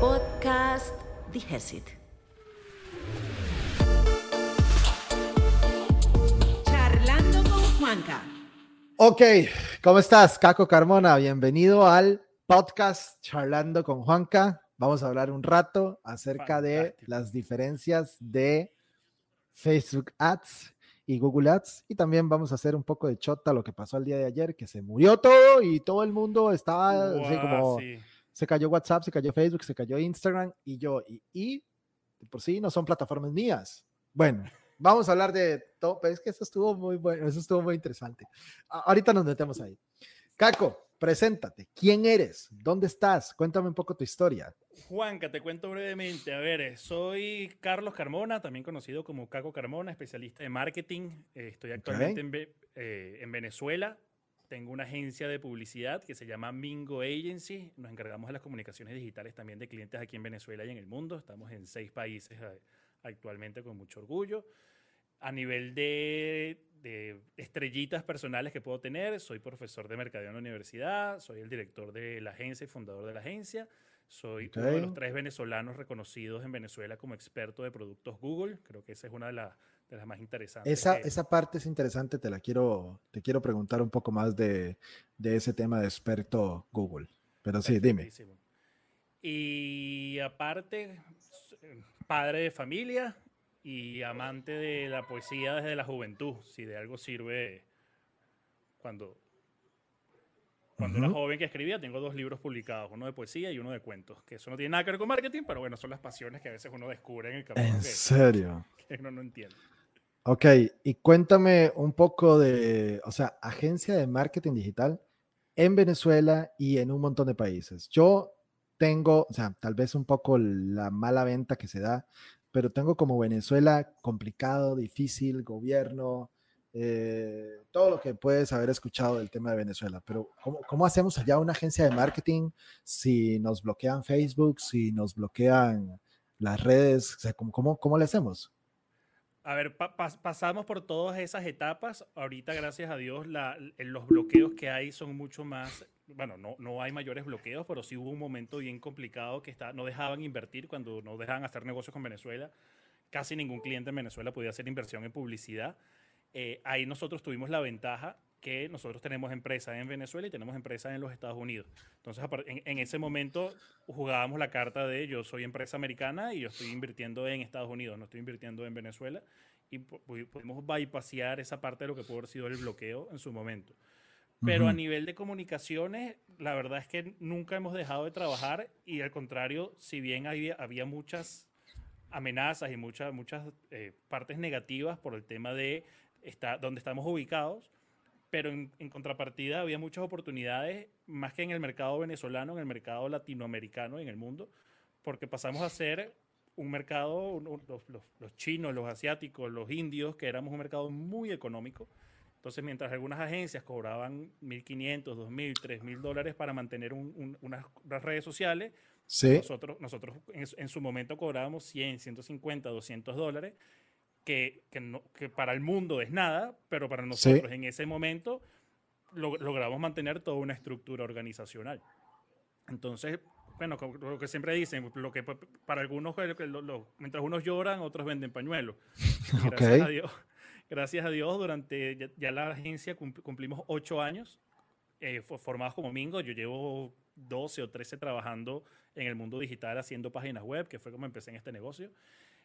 Podcast Digesit. Charlando con Juanca. Ok, ¿cómo estás, Caco Carmona? Bienvenido al podcast Charlando con Juanca. Vamos a hablar un rato acerca de las diferencias de Facebook Ads y Google Ads. Y también vamos a hacer un poco de chota lo que pasó el día de ayer, que se murió todo y todo el mundo estaba así como sí. Se cayó WhatsApp, se cayó Facebook, se cayó Instagram y yo, y, y por sí no son plataformas mías. Bueno, vamos a hablar de todo, pero es que eso estuvo muy bueno, eso estuvo muy interesante. A- ahorita nos metemos ahí. Caco, preséntate, ¿quién eres? ¿Dónde estás? Cuéntame un poco tu historia. Juanca, te cuento brevemente. A ver, soy Carlos Carmona, también conocido como Caco Carmona, especialista de marketing. Eh, estoy actualmente en, Ve- eh, en Venezuela. Tengo una agencia de publicidad que se llama Mingo Agency. Nos encargamos de las comunicaciones digitales también de clientes aquí en Venezuela y en el mundo. Estamos en seis países eh, actualmente con mucho orgullo. A nivel de, de estrellitas personales que puedo tener, soy profesor de mercadeo en la universidad, soy el director de la agencia y fundador de la agencia. Soy uno de los tres venezolanos reconocidos en Venezuela como experto de productos Google. Creo que esa es una de, las- de las más interesantes. Esa, que- esa parte es interesante, te la quiero, te quiero preguntar un poco más de, de ese tema de experto Google. Pero sí, dime. Y aparte, s- padre de familia y amante de la poesía desde la juventud. Si de algo sirve cuando, cuando era Ujú. joven que escribía, tengo dos libros publicados, uno de poesía y uno de cuentos. Que eso no tiene nada que ver con marketing, pero bueno, son las pasiones que a veces uno descubre en el camino En que, serio. que uno no entiende. Ok, y cuéntame un poco de, o sea, agencia de marketing digital en Venezuela y en un montón de países. Yo tengo, o sea, tal vez un poco la mala venta que se da, pero tengo como Venezuela complicado, difícil, gobierno, eh, todo lo que puedes haber escuchado del tema de Venezuela. Pero ¿cómo, cómo hacemos allá una agencia de marketing si nos bloquean Facebook, si nos bloquean las redes? O sea, ¿cómo, cómo, cómo le hacemos? A ver, pa- pas- pasamos por todas esas etapas. Ahorita, gracias a Dios, la- l- los bloqueos que hay son mucho más. Bueno, no, no hay mayores bloqueos, pero sí hubo un momento bien complicado que está, no dejaban invertir cuando no dejaban hacer negocios con Venezuela. Casi ningún cliente en Venezuela podía hacer inversión en publicidad. Eh, ahí nosotros tuvimos la ventaja que nosotros tenemos empresas en Venezuela y tenemos empresas en los Estados Unidos. Entonces, en, en ese momento jugábamos la carta de yo soy empresa americana y yo estoy invirtiendo en Estados Unidos, no estoy invirtiendo en Venezuela y pudimos bypassar esa parte de lo que pudo haber sido el bloqueo en su momento. Pero a Ujú. nivel de comunicaciones, la verdad es que nunca hemos dejado de trabajar y al contrario, si bien había, había muchas amenazas y muchas, muchas eh, partes negativas por el tema de está, donde estamos ubicados, pero en, en contrapartida había muchas oportunidades, más que en el mercado venezolano, en el mercado latinoamericano y en el mundo, porque pasamos a ser un mercado, los, los- los chinos, los asiáticos, los indios, que éramos un mercado muy económico. Entonces, mientras algunas agencias cobraban 1.500, 2.000, 3.000 dólares para mantener un- un- unas, redes sociales, Sí. nosotros, nosotros en, en su momento cobrábamos 100, 150, 200 dólares, que, que, no- que para el mundo es nada, pero para nosotros en ese momento lo- logramos mantener toda una estructura organizacional. Entonces, bueno, lo que siempre dicen, lo que pa- para algunos, lo lo- mientras unos lloran, otros venden pañuelos. Gracias a Dios, gracias a Dios, durante ya, ya la agencia cum- cumplimos ocho años eh, fo- formados como Mingo. Yo llevo 12 o 13 trabajando en el mundo digital haciendo páginas web, que fue como empecé en este negocio.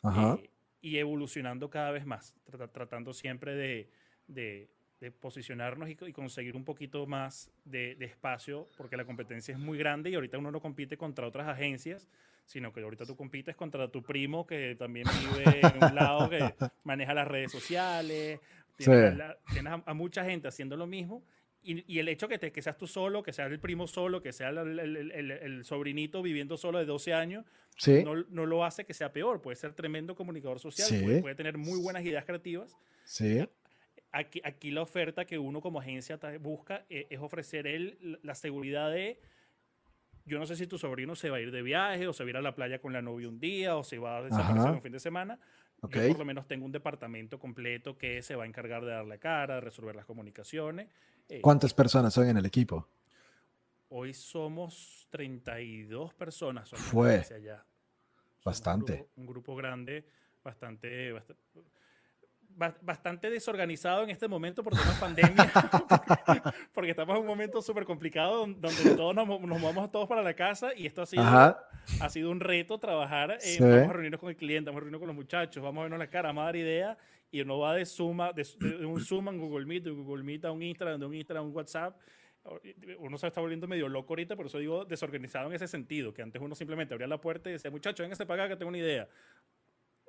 Ajá. eh, y evolucionando cada vez más, tra- tratando siempre de, de- de posicionarnos y, co- y conseguir un poquito más de, de espacio, porque la competencia es muy grande y ahorita uno no compite contra otras agencias, sino que ahorita tú compites contra tu primo que también vive en un lado que maneja las redes sociales, tienes, Sí. la- tienes a- a mucha gente haciendo lo mismo. Y, y el hecho que, te, que seas tú solo, que sea el primo solo, que sea el, el- el- el- el sobrinito viviendo solo de 12 años, Sí. no, no lo hace que sea peor. Puede ser tremendo comunicador social, Sí. puede, puede tener muy buenas ideas creativas. Sí. Aquí, aquí la oferta que uno como agencia busca eh, es ofrecer él la- seguridad de, yo no sé si tu sobrino se va a ir de viaje o se va a ir a la playa con la novia un día o se va a desaparecer Ajá. un fin de semana. Yo por lo menos tengo un departamento completo que se va a encargar de darle cara, de resolver las comunicaciones. Eh, ¿Cuántas personas son en el equipo? Hoy somos 32 personas. somos Fue. hacia allá. Somos un Bastante. grupo- Un grupo, grande, bastante, bast- ba- bastante desorganizado en este momento por temas pandemia, porque estamos en un momento súper complicado don- donde todos nos, nos movemos todos para la casa y esto ha sido, Ajá. ha sido un reto trabajar. eh, Sí. Vamos a reunirnos con el cliente, vamos a reunirnos con los muchachos, vamos a vernos la cara, vamos a dar ideas y uno va de, suma, de, de un Zoom a un Google Meet, de un Google Meet a un Instagram, de un Instagram a un WhatsApp. Uno se está volviendo medio loco ahorita, por eso digo desorganizado en ese sentido, que antes uno simplemente abría la puerta y decía, muchachos, vénganse para acá que tengo una idea.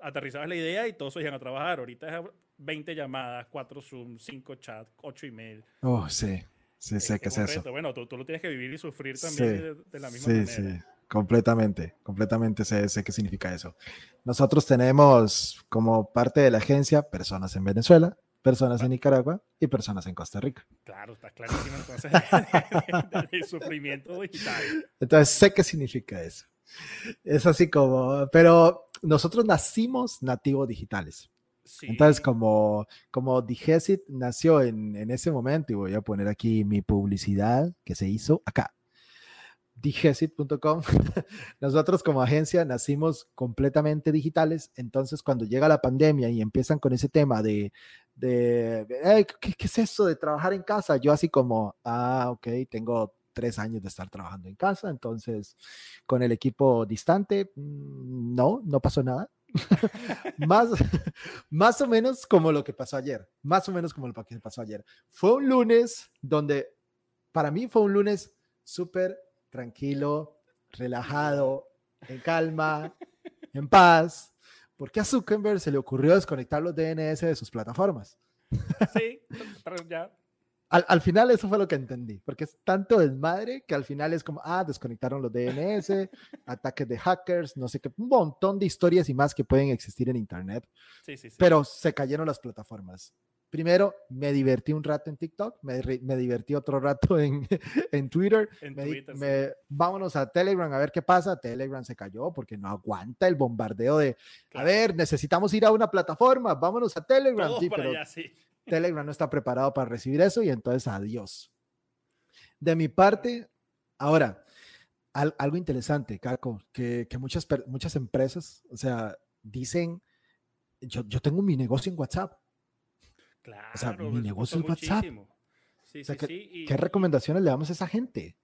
Aterrizabas la idea y todos se iban a trabajar. Ahorita es 20 llamadas, 4 Zoom, 5 chats, 8 emails. Oh, sí. Sí, sé qué es un eso. Bueno, tú, tú lo tienes que vivir y sufrir Sí, también de, de la misma sí, manera. sí, completamente, completamente sé, sé qué significa eso. Nosotros tenemos como parte de la agencia personas en Venezuela, personas en Nicaragua y personas en Costa Rica. Claro, está clarísimo entonces el sufrimiento digital. Entonces sé qué significa eso. Es así como, pero nosotros nacimos nativos digitales. Sí, Entonces, como, como Digesit nació en, en ese momento, y voy a poner aquí mi publicidad que se hizo acá, digesit.com, nosotros como agencia nacimos completamente digitales, entonces cuando llega la pandemia y empiezan con ese tema de, de "Ey, ¿qué, ¿qué es eso de trabajar en casa? Yo así como, ah, ok, tengo tres años de estar trabajando en casa, entonces con el equipo distante, mm, no, no pasó nada. más, más o menos como lo que pasó ayer, más o menos como lo que pasó ayer. Fue un lunes donde para mí fue un lunes súper tranquilo, relajado, en calma, en paz, porque a Zuckerberg se le ocurrió desconectar los DNS de sus plataformas. Sí, pero ya. Al, al final eso fue lo que entendí, porque es tanto desmadre que al final es como, ah, desconectaron los DNS, ataques de hackers, no sé qué, un montón de historias y más que pueden existir en Internet, Sí, sí, sí. pero se cayeron las plataformas. Primero, me divertí un rato en TikTok, me, divertí otro rato en, en Twitter. En me Twitter, sí. me- vámonos a Telegram a ver qué pasa. Telegram se cayó porque no aguanta el bombardeo de, a ver, necesitamos ir a una plataforma, vámonos a Telegram. Todos Sí, para pero allá, sí. Telegram no está preparado para recibir eso y entonces adiós. De mi parte, ahora, al- algo interesante, Caco, que, que muchas, muchas empresas, o sea, dicen, yo, yo tengo mi negocio en WhatsApp. Claro, sea, mi negocio es WhatsApp. Sí, O sea, sí, ¿qué- sí. y- ¿Qué recomendaciones le damos a esa gente?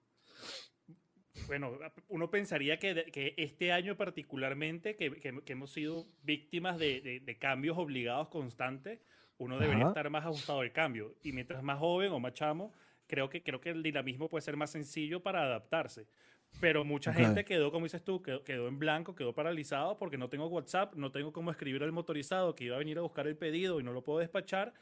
Bueno, uno pensaría que, que este año particularmente, que, que- que hemos sido víctimas de, de- de cambios obligados constantes, uno debería Ajá. estar más ajustado al cambio. Y mientras más joven o más chamo, creo que, creo que el dinamismo puede ser más sencillo para adaptarse. Pero mucha Ok. gente quedó, como dices tú, quedó, quedó en blanco, quedó paralizado porque no tengo WhatsApp, no tengo cómo escribir al motorizado que iba a venir a buscar el pedido y no lo puedo despachar,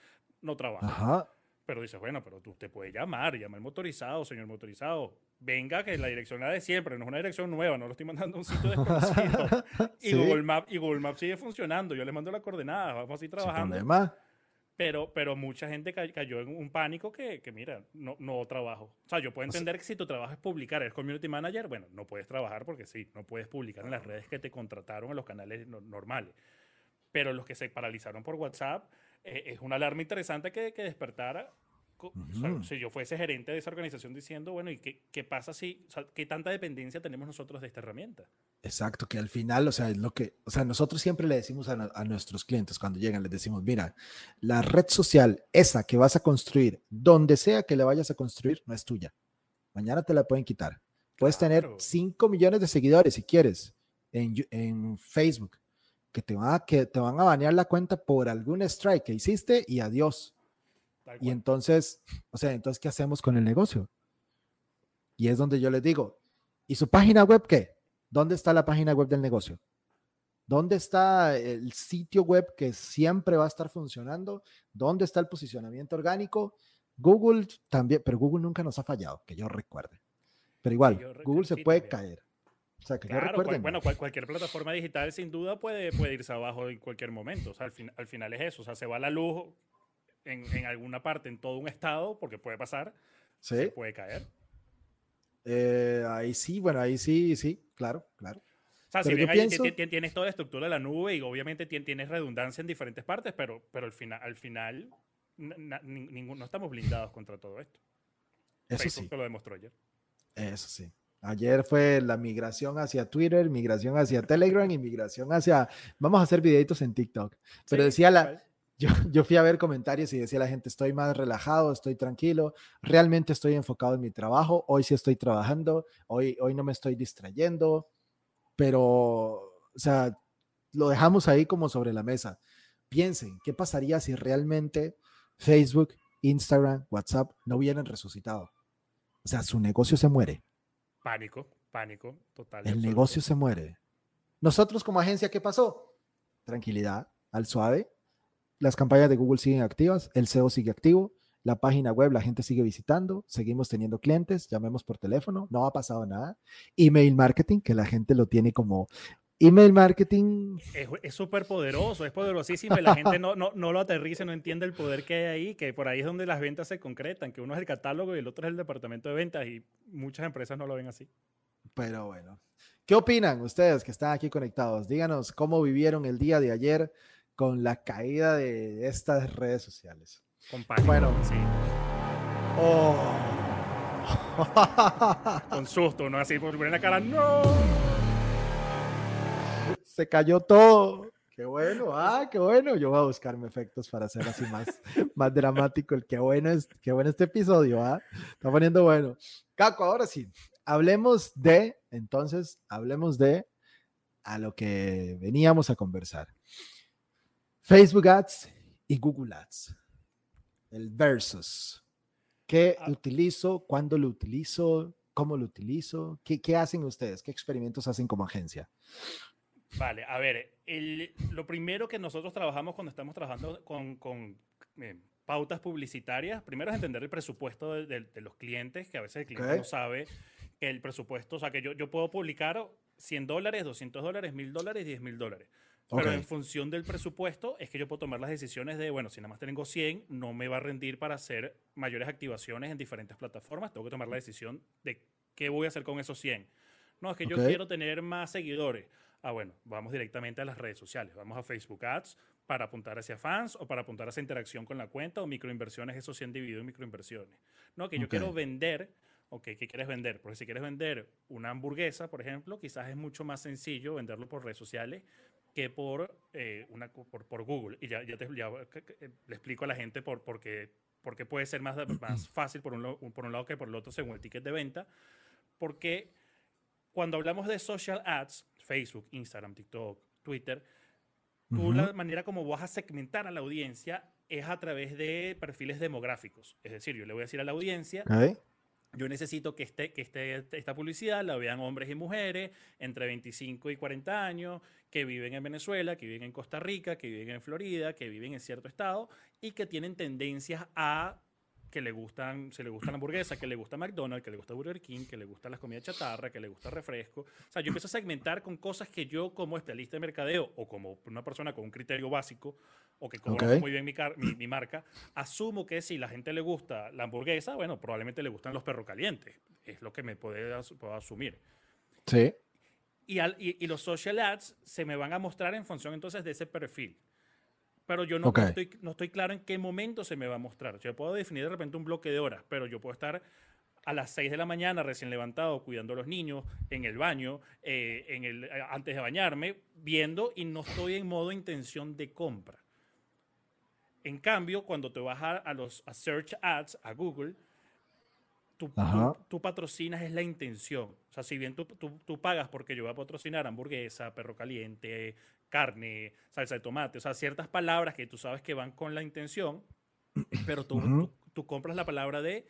no trabajo. Ajá. Pero dices, bueno, pero tú te puedes llamar, llama al motorizado, señor motorizado. Venga, que la dirección la de siempre, no es una dirección nueva, no lo estoy mandando a un sitio desconocido. y, Sí, Google Map, y Google Maps sigue funcionando, yo le mando las coordenadas, vamos así sin trabajando. problema. Pero, pero mucha gente ca- cayó en un pánico que, que, mira, no, no trabajo. O sea, yo puedo sea- entender que si tu trabajo es publicar, eres community manager, bueno, no puedes trabajar porque sí, no puedes publicar en las redes que te contrataron en los canales no- normales. Pero los que se paralizaron por WhatsApp, eh, es una alarma interesante que, que despertara. O sea, si yo fuese gerente de esa organización diciendo, bueno, ¿y qué, qué pasa si, o sea, qué tanta dependencia tenemos nosotros de esta herramienta? Exacto, que al final, o sea, es lo que, o sea, nosotros siempre le decimos a, a nuestros clientes cuando llegan, les decimos, mira, la red social, esa que vas a construir, donde sea que la vayas a construir, no es tuya. Mañana te la pueden quitar. Puedes tener Claro. 5 millones de seguidores si quieres en, en Facebook, que te, van a, que te van a banear la cuenta por algún strike que hiciste y adiós. Y entonces, o sea, entonces, ¿qué hacemos con el negocio? Y es donde yo les digo, ¿y su página web qué? ¿Dónde está la página web del negocio? ¿Dónde está el sitio web que siempre va a estar funcionando? ¿Dónde está el posicionamiento orgánico? Google también, pero Google nunca nos ha fallado, que yo recuerde. Pero igual, recuerdo, Google se sí, puede también. caer. O sea, que yo Claro, cual- no. bueno, cual- cualquier plataforma digital sin duda puede, puede irse abajo en cualquier momento. O sea, al, fin- al final es eso. O sea, se va la luz en, en alguna parte, en todo un estado, porque puede pasar, sí, se puede caer. eh, ahí sí, bueno, ahí sí, sí, claro, claro. O sea, si Pero yo bien pienso- ti- tienes toda la estructura de la nube y obviamente ti- tienes redundancia en diferentes partes, pero, pero al, final, al final na- no estamos blindados contra todo esto. Eso Facebook sí. te lo demostró ayer. Eso sí. Ayer fue la migración hacia Twitter, migración hacia Telegram y migración hacia... Vamos a hacer videitos en TikTok. Pero Sí, decía la... Yo, yo fui a ver comentarios y decía la gente, estoy más relajado, estoy tranquilo, realmente estoy enfocado en mi trabajo, hoy sí estoy trabajando, hoy, hoy no me estoy distrayendo, pero, o sea, lo dejamos ahí como sobre la mesa. Piensen, ¿qué pasaría si realmente Facebook, Instagram, WhatsApp no hubieran resucitado? O sea, su negocio se muere. Pánico, pánico, total. El negocio se muere. Nosotros como agencia, ¿qué pasó? Tranquilidad, al suave. Las campañas de Google siguen activas, el SEO sigue activo, la página web la gente sigue visitando, seguimos teniendo clientes, llamemos por teléfono, no ha pasado nada. Email marketing, que la gente lo tiene como email marketing. Es súper poderoso, es poderosísimo y la gente no, no, no lo aterriza, no entiende el poder que hay ahí, que por ahí es donde las ventas se concretan, que uno es el catálogo y el otro es el departamento de ventas y muchas empresas no lo ven así. Pero bueno, ¿qué opinan ustedes que están aquí conectados? Díganos cómo vivieron el día de ayer con la caída de estas redes sociales. Con pánico, Bueno. sí, Oh. con susto, ¿no? Así por poner la cara, ¡no! Se cayó todo. Qué bueno, ah, qué bueno. Yo voy a buscarme efectos para hacer así más, más dramático. El qué bueno es, qué bueno este episodio, ah. Está poniendo bueno. Caco, ahora sí, hablemos de, entonces, hablemos de a lo que veníamos a conversar. Facebook Ads y Google Ads. El versus. ¿Qué Ah. utilizo? ¿Cuándo lo utilizo? ¿Cómo lo utilizo? ¿Qué, ¿Qué hacen ustedes? ¿Qué experimentos hacen como agencia? Vale, a ver, el- lo primero que nosotros trabajamos cuando estamos trabajando con, con, eh, pautas publicitarias, primero es entender el presupuesto de, de- de los clientes, que a veces el cliente no sabe que el presupuesto, o sea, que yo, yo puedo publicar 100 dólares, 200 dólares, 1000 dólares, 10 mil dólares. Pero Ok. en función del presupuesto es que yo puedo tomar las decisiones de, bueno, si nada más tengo 100, no me va a rendir para hacer mayores activaciones en diferentes plataformas. Tengo que tomar la decisión de qué voy a hacer con esos 100. No, es que yo Ok. quiero tener más seguidores. Ah, bueno, vamos directamente a las redes sociales. Vamos a Facebook Ads para apuntar hacia fans o para apuntar a esa interacción con la cuenta o microinversiones, esos 100 dividido en microinversiones. No, que yo Ok. quiero vender. Ok, ¿qué quieres vender? Porque si quieres vender una hamburguesa, por ejemplo, quizás es mucho más sencillo venderlo por redes sociales que por, eh, una, por, por Google. Y ya, ya, te, ya, eh, le explico a la gente por, por qué, por qué puede ser más, más fácil por un, por un lado que por el otro según el ticket de venta. Porque cuando hablamos de social ads, Facebook, Instagram, TikTok, Twitter, tú Ujú. la manera como vas a segmentar a la audiencia es a través de perfiles demográficos. Es decir, yo le voy a decir a la audiencia, Ok. yo necesito que, este, que este, esta publicidad la vean hombres y mujeres entre 25 y 40 años que viven en Venezuela, que viven en Costa Rica, que viven en Florida, que viven en cierto estado y que tienen tendencias a que le gustan, se le gusta la hamburguesa, que le gusta McDonald's, que le gusta Burger King, que le gusta las comidas chatarra, que le gusta refresco. O sea, yo empiezo a segmentar con cosas que yo como especialista de mercadeo o como una persona con un criterio básico o que conozco Ok. muy bien mi, mi, mi marca, asumo que si la gente le gusta la hamburguesa, bueno, probablemente le gustan los perros calientes. Es lo que me puedo, as- puedo asumir. Sí. Y, al- y- y los social ads se me van a mostrar en función entonces de ese perfil. Pero yo no, no Ok. estoy, no estoy claro en qué momento se me va a mostrar. Yo puedo definir de repente un bloque de horas, pero yo puedo estar a las 6 de la mañana recién levantado, cuidando a los niños, en el baño, eh, en el, eh, antes de bañarme, viendo y no estoy en modo intención de compra. En cambio, cuando te vas a, a los a search ads, a Google, tú, Ajá. tú- tú patrocinas es la intención. O sea, si bien tú, tú- pagas porque yo voy a patrocinar hamburguesa, perro caliente, carne, salsa de tomate, o sea, ciertas palabras que tú sabes que van con la intención, pero tú, tú- tú compras la palabra de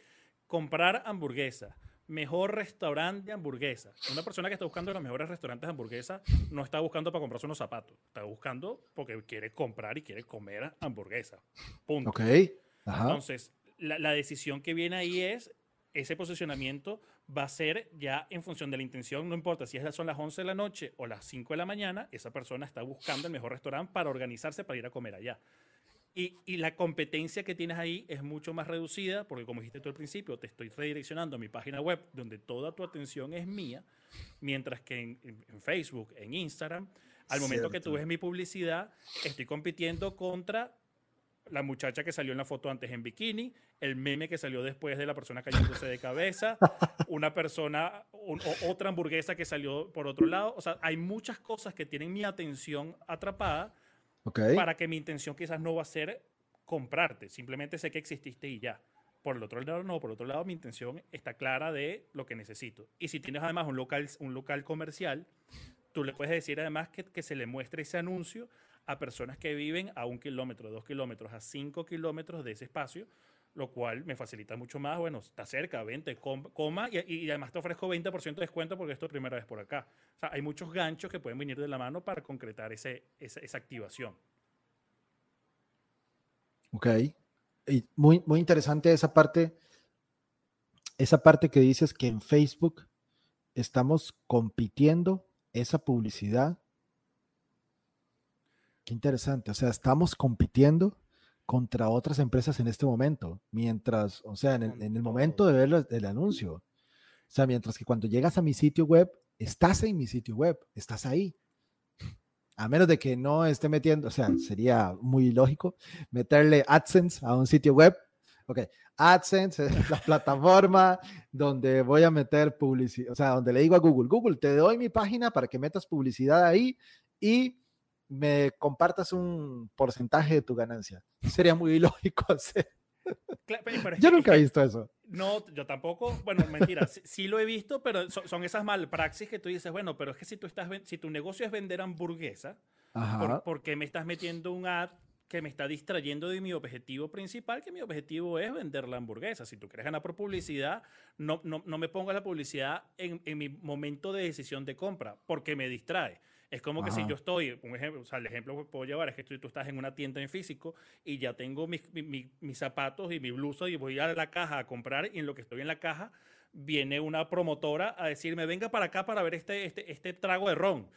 comprar hamburguesa, mejor restaurante de hamburguesa. Una persona que está buscando los mejores restaurantes de hamburguesa no está buscando para comprarse unos zapatos, está buscando porque quiere comprar y quiere comer hamburguesa. Punto. Ok. Ajá. Entonces, la, la decisión que viene ahí es, ese posicionamiento va a ser ya en función de la intención, no importa si es- son las 11 de la noche o las 5 de la mañana, esa persona está buscando el mejor restaurante para organizarse para ir a comer allá. Y, y la competencia que tienes ahí es mucho más reducida, porque como dijiste tú al principio, te estoy redireccionando a mi página web, donde toda tu atención es mía, mientras que en, en- Facebook, en Instagram, al momento que tú ves mi publicidad, estoy compitiendo contra la muchacha que salió en la foto antes en bikini, el meme que salió después de la persona cayéndose de cabeza, una persona, o, otra hamburguesa que salió por otro lado. O sea, hay muchas cosas que tienen mi atención atrapada para que mi intención quizás no va a ser comprarte, simplemente sé que exististe y ya. Por el otro lado, no, por otro lado, mi intención está clara de lo que necesito. Y si tienes además un local, un local comercial, tú le puedes decir además que, que se le muestre ese anuncio a personas que viven a un kilómetro, dos kilómetros, a cinco kilómetros de ese espacio, lo cual me facilita mucho más. Bueno, está cerca, vente, coma y, además te ofrezco 20% de descuento porque esto es primera vez por acá. O sea, hay muchos ganchos que pueden venir de la mano para concretar ese, esa, activación. Ok. Muy, muy interesante esa parte, esa parte que dices que en Facebook estamos compitiendo esa publicidad. Qué interesante. O sea, estamos compitiendo contra otras empresas en este momento, mientras, o sea, en el, momento de ver el anuncio. O sea, mientras que cuando llegas a mi sitio web, estás en mi sitio web, estás ahí. A menos de que no esté metiendo, o sea, sería muy lógico meterle AdSense a un sitio web. Ok, AdSense es la plataforma donde voy a meter publicidad, o sea, donde le digo a Google, Google, te doy mi página para que metas publicidad ahí y me compartas un porcentaje de tu ganancia. Sería muy ilógico hacer. yo nunca he visto eso. No, yo tampoco. Bueno, mentira, sí, lo he visto, pero son, esas malpraxis que tú dices, bueno, pero es que si tú estás, si tu negocio es vender hamburguesa, ¿por, qué me estás metiendo un ad que me está distrayendo de mi objetivo principal, que mi objetivo es vender la hamburguesa. Si tú quieres ganar por publicidad, no, no, no me pongas la publicidad en, en, mi momento de decisión de compra, porque me distrae. Es como que si yo estoy, un ejemplo, o sea, el ejemplo que puedo llevar es que tú, estás en una tienda en físico y ya tengo mis, mis, zapatos y mi blusa y voy a la caja a comprar y en lo que estoy en la caja viene una promotora a decirme, venga para acá para ver este, este, este trago de ron.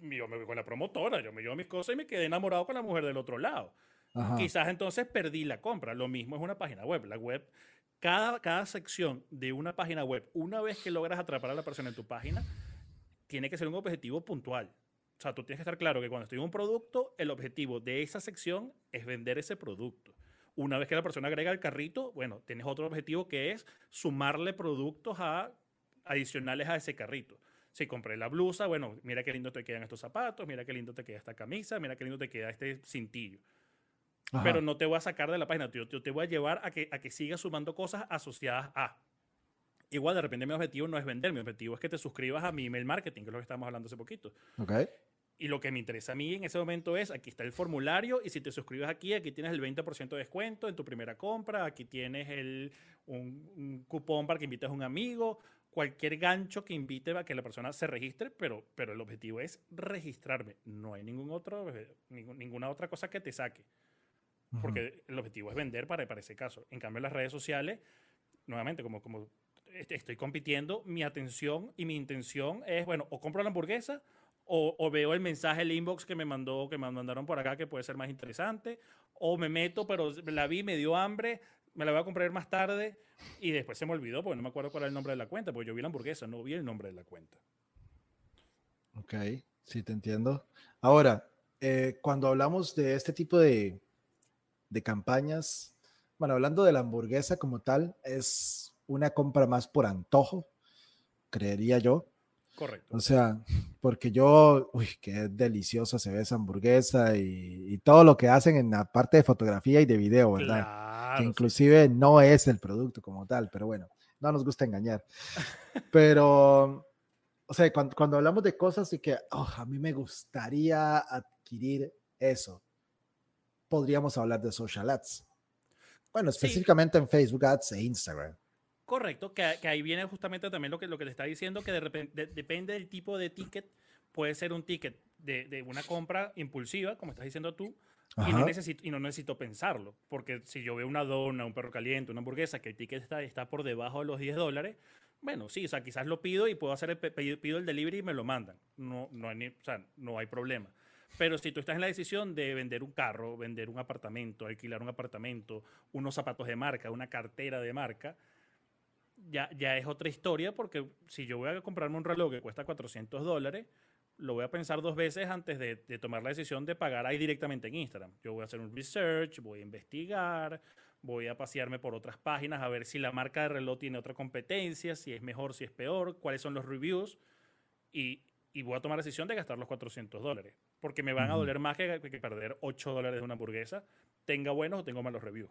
Yo me voy con la promotora, yo me llevo mis cosas y me quedé enamorado con la mujer del otro lado. Quizás entonces perdí la compra. Lo mismo es una página web. La web, cada, cada sección de una página web, una vez que logras atrapar a la persona en tu página, tiene que ser un objetivo puntual. O sea, tú tienes que estar claro que cuando estoy en un producto, el objetivo de esa sección es vender ese producto. Una vez que la persona agrega el carrito, bueno, tienes otro objetivo que es sumarle productos a, adicionales a ese carrito. Si compré la blusa, bueno, mira qué lindo te quedan estos zapatos, mira qué lindo te queda esta camisa, mira qué lindo te queda este cintillo. Pero no te voy a sacar de la página, yo, yo te voy a llevar a que, a que sigas sumando cosas asociadas a. Igual, de repente mi objetivo no es vender, mi objetivo es que te suscribas a mi email marketing, que es lo que estábamos hablando hace poquito. Ok. Y lo que me interesa a mí en ese momento es, aquí está el formulario y si te suscribes aquí, aquí tienes el 20% de descuento en tu primera compra, aquí tienes el, un, cupón para que invites a un amigo, cualquier gancho que invite a que la persona se registre, pero, pero el objetivo es registrarme. No hay ningún otro, ninguna otra cosa que te saque. Porque el objetivo es vender para, para ese caso. En cambio, en las redes sociales, nuevamente, como, como estoy compitiendo, mi atención y mi intención es, bueno, o compro la hamburguesa o, veo el mensaje, el inbox que me mandó, que me mandaron por acá, que puede ser más interesante, o me meto, pero la vi, me dio hambre, me la voy a comprar más tarde y después se me olvidó porque no me acuerdo cuál era el nombre de la cuenta, porque yo vi la hamburguesa, no vi el nombre de la cuenta. Ok, sí, te entiendo. Ahora, eh, cuando hablamos de este tipo de, de campañas, bueno, hablando de la hamburguesa como tal, es una compra más por antojo, creería yo. Correcto. O sea, porque yo, uy, qué deliciosa se ve esa hamburguesa y, todo lo que hacen en la parte de fotografía y de video, ¿verdad? que inclusive no es el producto como tal, pero bueno, no nos gusta engañar. pero, o sea, cuando, hablamos de cosas y que oh, a mí me gustaría adquirir eso, podríamos hablar de social ads. Bueno, específicamente en Facebook Ads e Instagram. Correcto, que, ahí viene justamente también lo que, lo que te está diciendo, que de repente, depende del tipo de ticket, puede ser un ticket de, una compra impulsiva, como estás diciendo tú, y no, necesito, y no necesito pensarlo, porque si yo veo una dona, un perro caliente, una hamburguesa, que el ticket está, está por debajo de los 10 dólares, bueno, sí, o sea, quizás lo pido y puedo hacer el pido el delivery y me lo mandan. No, no, hay, o sea, no hay problema. Pero si tú estás en la decisión de vender un carro, vender un apartamento, alquilar un apartamento, unos zapatos de marca, una cartera de marca, ya, ya es otra historia porque si yo voy a comprarme un reloj que cuesta 400 dólares, lo voy a pensar dos veces antes de, de, tomar la decisión de pagar ahí directamente en Instagram. Yo voy a hacer un research, voy a investigar, voy a pasearme por otras páginas a ver si la marca de reloj tiene otra competencia, si es mejor, si es peor, cuáles son los reviews y, y voy a tomar la decisión de gastar los 400 dólares, porque me van a doler más que, que perder 8 dólares de una hamburguesa, tenga buenos o tenga malos reviews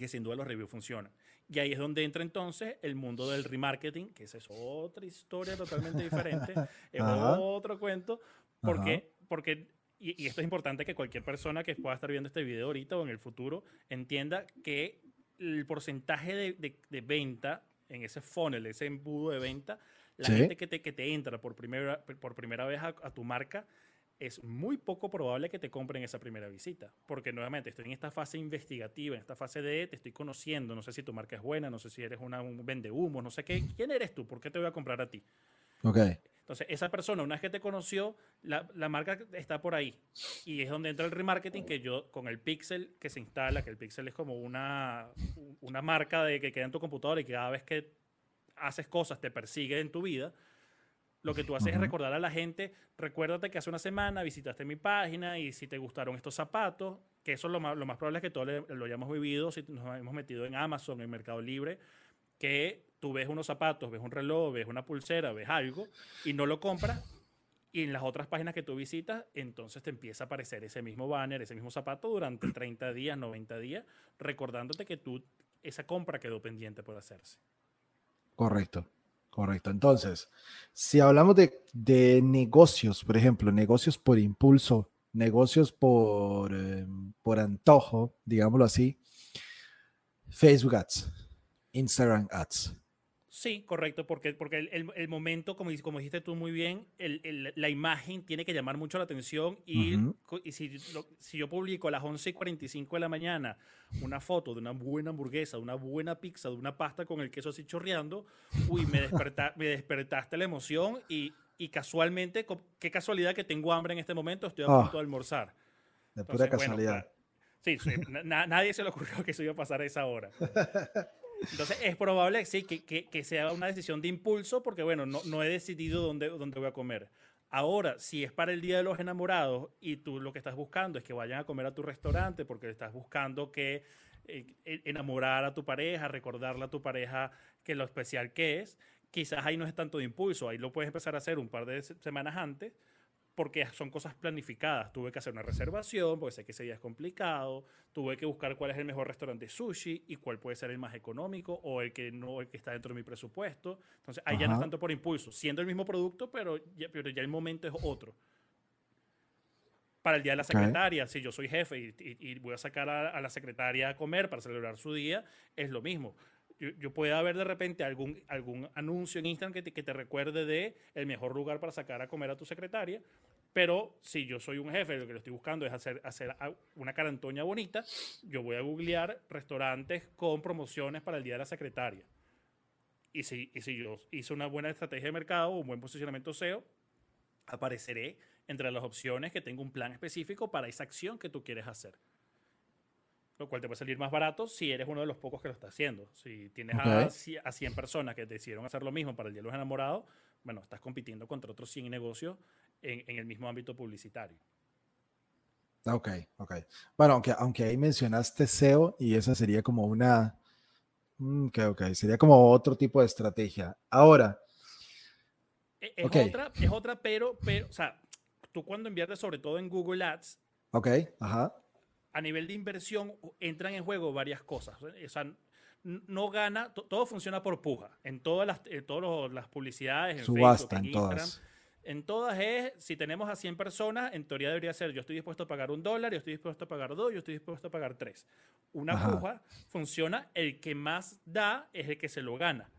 que sin duda los reviews funcionan. Y ahí es donde entra entonces el mundo del remarketing, que esa es otra historia totalmente diferente, es otro cuento, porque, porque y, esto es importante que cualquier persona que pueda estar viendo este video ahorita o en el futuro entienda que el porcentaje de, de, venta en ese funnel, ese embudo de venta, la gente que te, que te entra por primera, por primera vez a, a tu marca, es muy poco probable que te compren esa primera visita, porque nuevamente estoy en esta fase investigativa, en esta fase de te estoy conociendo, no sé si tu marca es buena, no sé si eres una, un vende humo, no sé qué, quién eres tú, por qué te voy a comprar a ti. Ok. Entonces, esa persona, una vez que te conoció, la, la, marca está por ahí. Y es donde entra el remarketing, que yo, con el pixel que se instala, que el pixel es como una, una marca de que queda en tu computadora y que cada vez que haces cosas te persigue en tu vida, lo que tú haces es recordar a la gente, recuérdate que hace una semana visitaste mi página y si te gustaron estos zapatos, que eso es lo más, lo más probable es que todos lo hayamos vivido, si nos hemos metido en Amazon, en Mercado Libre, que tú ves unos zapatos, ves un reloj, ves una pulsera, ves algo y no lo compras y en las otras páginas que tú visitas, entonces te empieza a aparecer ese mismo banner, ese mismo zapato durante 30 días, 90 días, recordándote que tú, esa compra quedó pendiente por hacerse. Correcto. Correcto. Entonces, si hablamos de, negocios, por ejemplo, negocios por impulso, negocios por, em, por antojo, digámoslo así, Facebook Ads, Instagram Ads. Sí, correcto, porque, porque el, el, momento, como, como dijiste tú muy bien, el, la imagen tiene que llamar mucho la atención y, y si, si, yo publico a las 11.45 de la mañana una foto de una buena hamburguesa, de una buena pizza, de una pasta con el queso así chorreando, uy, me, desperta, me despertaste la emoción y, y, casualmente, qué casualidad que tengo hambre en este momento, estoy a ah. punto de almorzar. De pura casualidad. sí, nadie se le ocurrió que eso iba a pasar a esa hora. Entonces es probable, sí, que, que, que, sea una decisión de impulso porque, bueno, no, no he decidido dónde, dónde voy a comer. Ahora, si es para el Día de los Enamorados y tú lo que estás buscando es que vayan a comer a tu restaurante porque estás buscando que eh, e, enamorar a tu pareja, recordarle a tu pareja que lo especial que es, quizás ahí no es tanto de impulso, ahí lo puedes empezar a hacer un par de semanas antes porque son cosas planificadas. Tuve que hacer una reservación, porque sé que ese día es complicado. Tuve que buscar cuál es el mejor restaurante sushi y cuál puede ser el más económico o el que no el que está dentro de mi presupuesto. Entonces, ahí ya no es tanto por impulso, siendo el mismo producto, pero ya, pero ya el momento es otro. Para el día de la secretaria, si yo soy jefe y, voy a sacar a, la secretaria a comer para celebrar su día, es lo mismo yo, yo pueda ver de repente algún, algún anuncio en Instagram que te, que te, recuerde de el mejor lugar para sacar a comer a tu secretaria. Pero si yo soy un jefe, lo que lo estoy buscando es hacer, hacer una carantoña bonita, yo voy a googlear restaurantes con promociones para el Día de la Secretaria. Y si, y si yo hice una buena estrategia de mercado, un buen posicionamiento SEO, apareceré entre las opciones que tengo un plan específico para esa acción que tú quieres hacer lo cual te puede salir más barato si eres uno de los pocos que lo está haciendo. Si tienes a, a 100 personas que decidieron hacer lo mismo para el Día de los Enamorados, bueno, estás compitiendo contra otros 100 negocios en, en el mismo ámbito publicitario. Ok, ok. Bueno, aunque, aunque ahí mencionaste SEO y esa sería como una... Mm, ok, ok, sería como otro tipo de estrategia. Ahora... E, es, otra, es otra, pero, pero, o sea, tú cuando inviertes sobre todo en Google Ads... Ok, ajá a nivel de inversión entran en juego varias cosas. O sea, no gana, todo funciona por puja. En todas las, todas las publicidades, en Subasta, Facebook, en, Instagram. Todas. En todas es, si tenemos a 100 personas, en teoría debería ser, yo estoy dispuesto a pagar un dólar, yo estoy dispuesto a pagar dos, yo estoy dispuesto a pagar tres. Una puja funciona, el que más da es el que se lo gana.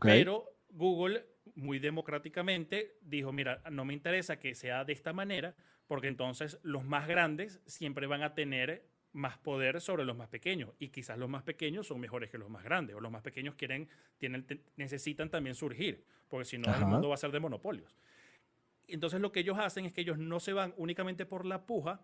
Pero Google, muy democráticamente, dijo, mira, no me interesa que sea de esta manera, porque entonces los más grandes siempre van a tener más poder sobre los más pequeños y quizás los más pequeños son mejores que los más grandes o los más pequeños quieren tienen necesitan también surgir porque si no el mundo va a ser de monopolios entonces lo que ellos hacen es que ellos no se van únicamente por la puja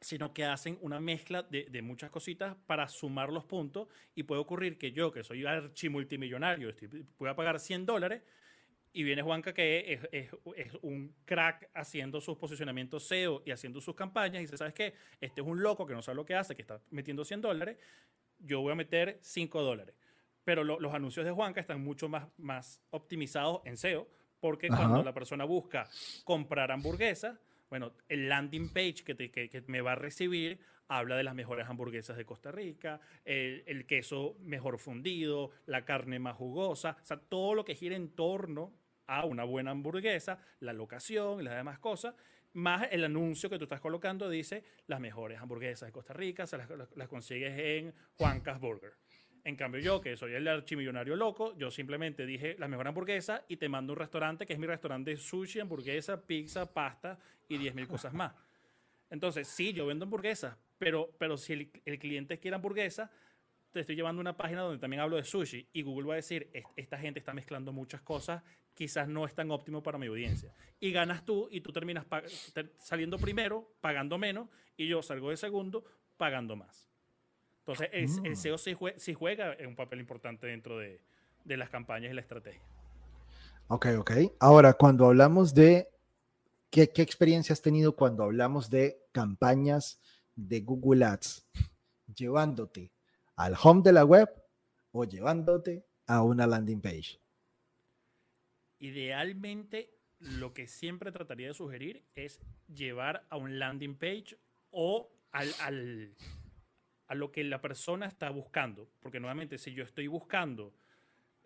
sino que hacen una mezcla de, muchas cositas para sumar los puntos y puede ocurrir que yo que soy archimultimillonario estoy, voy a pagar 100 dólares Y viene Juanca, que es, un crack haciendo sus posicionamientos SEO y haciendo sus campañas. Y dice, ¿sabes qué? Este es un loco que no sabe lo que hace, que está metiendo 100 dólares. Yo voy a meter 5 dólares. Pero lo, los anuncios de Juanca están mucho más optimizados en SEO, porque Ajá. cuando la persona busca comprar hamburguesas, bueno, el landing page que, te, que, que, me va a recibir habla de las mejores hamburguesas de Costa Rica, el, el, queso mejor fundido, la carne más jugosa, o sea, todo lo que gira en torno a una buena hamburguesa, la locación y las demás cosas, más el anuncio que tú estás colocando dice las mejores hamburguesas de Costa Rica, las, las, las consigues en Juancas Burger. En cambio, yo, que soy el archimillonario loco, yo simplemente dije la mejor hamburguesa y te mando un restaurante que es mi restaurante de sushi, hamburguesa, pizza, pasta y 10.000 cosas más. Entonces, sí, yo vendo hamburguesas, pero, pero si el, el, cliente quiere hamburguesa, te estoy llevando una página donde también hablo de sushi y Google va a decir, esta gente está mezclando muchas cosas, quizás no es tan óptimo para mi audiencia. Y ganas tú y tú terminas saliendo primero, pagando menos, y yo salgo de segundo, pagando más. Entonces, el, mm. el SEO sí juega, sí juega, un papel importante dentro de, de, las campañas y la estrategia. Ok, ok. Ahora, cuando hablamos de qué, qué experiencia has tenido cuando hablamos de campañas de Google Ads, llevándote al home de la web o llevándote a una landing page. Idealmente, lo que siempre trataría de sugerir es llevar a un landing page o al, al a lo que la persona está buscando. Porque nuevamente, si yo estoy buscando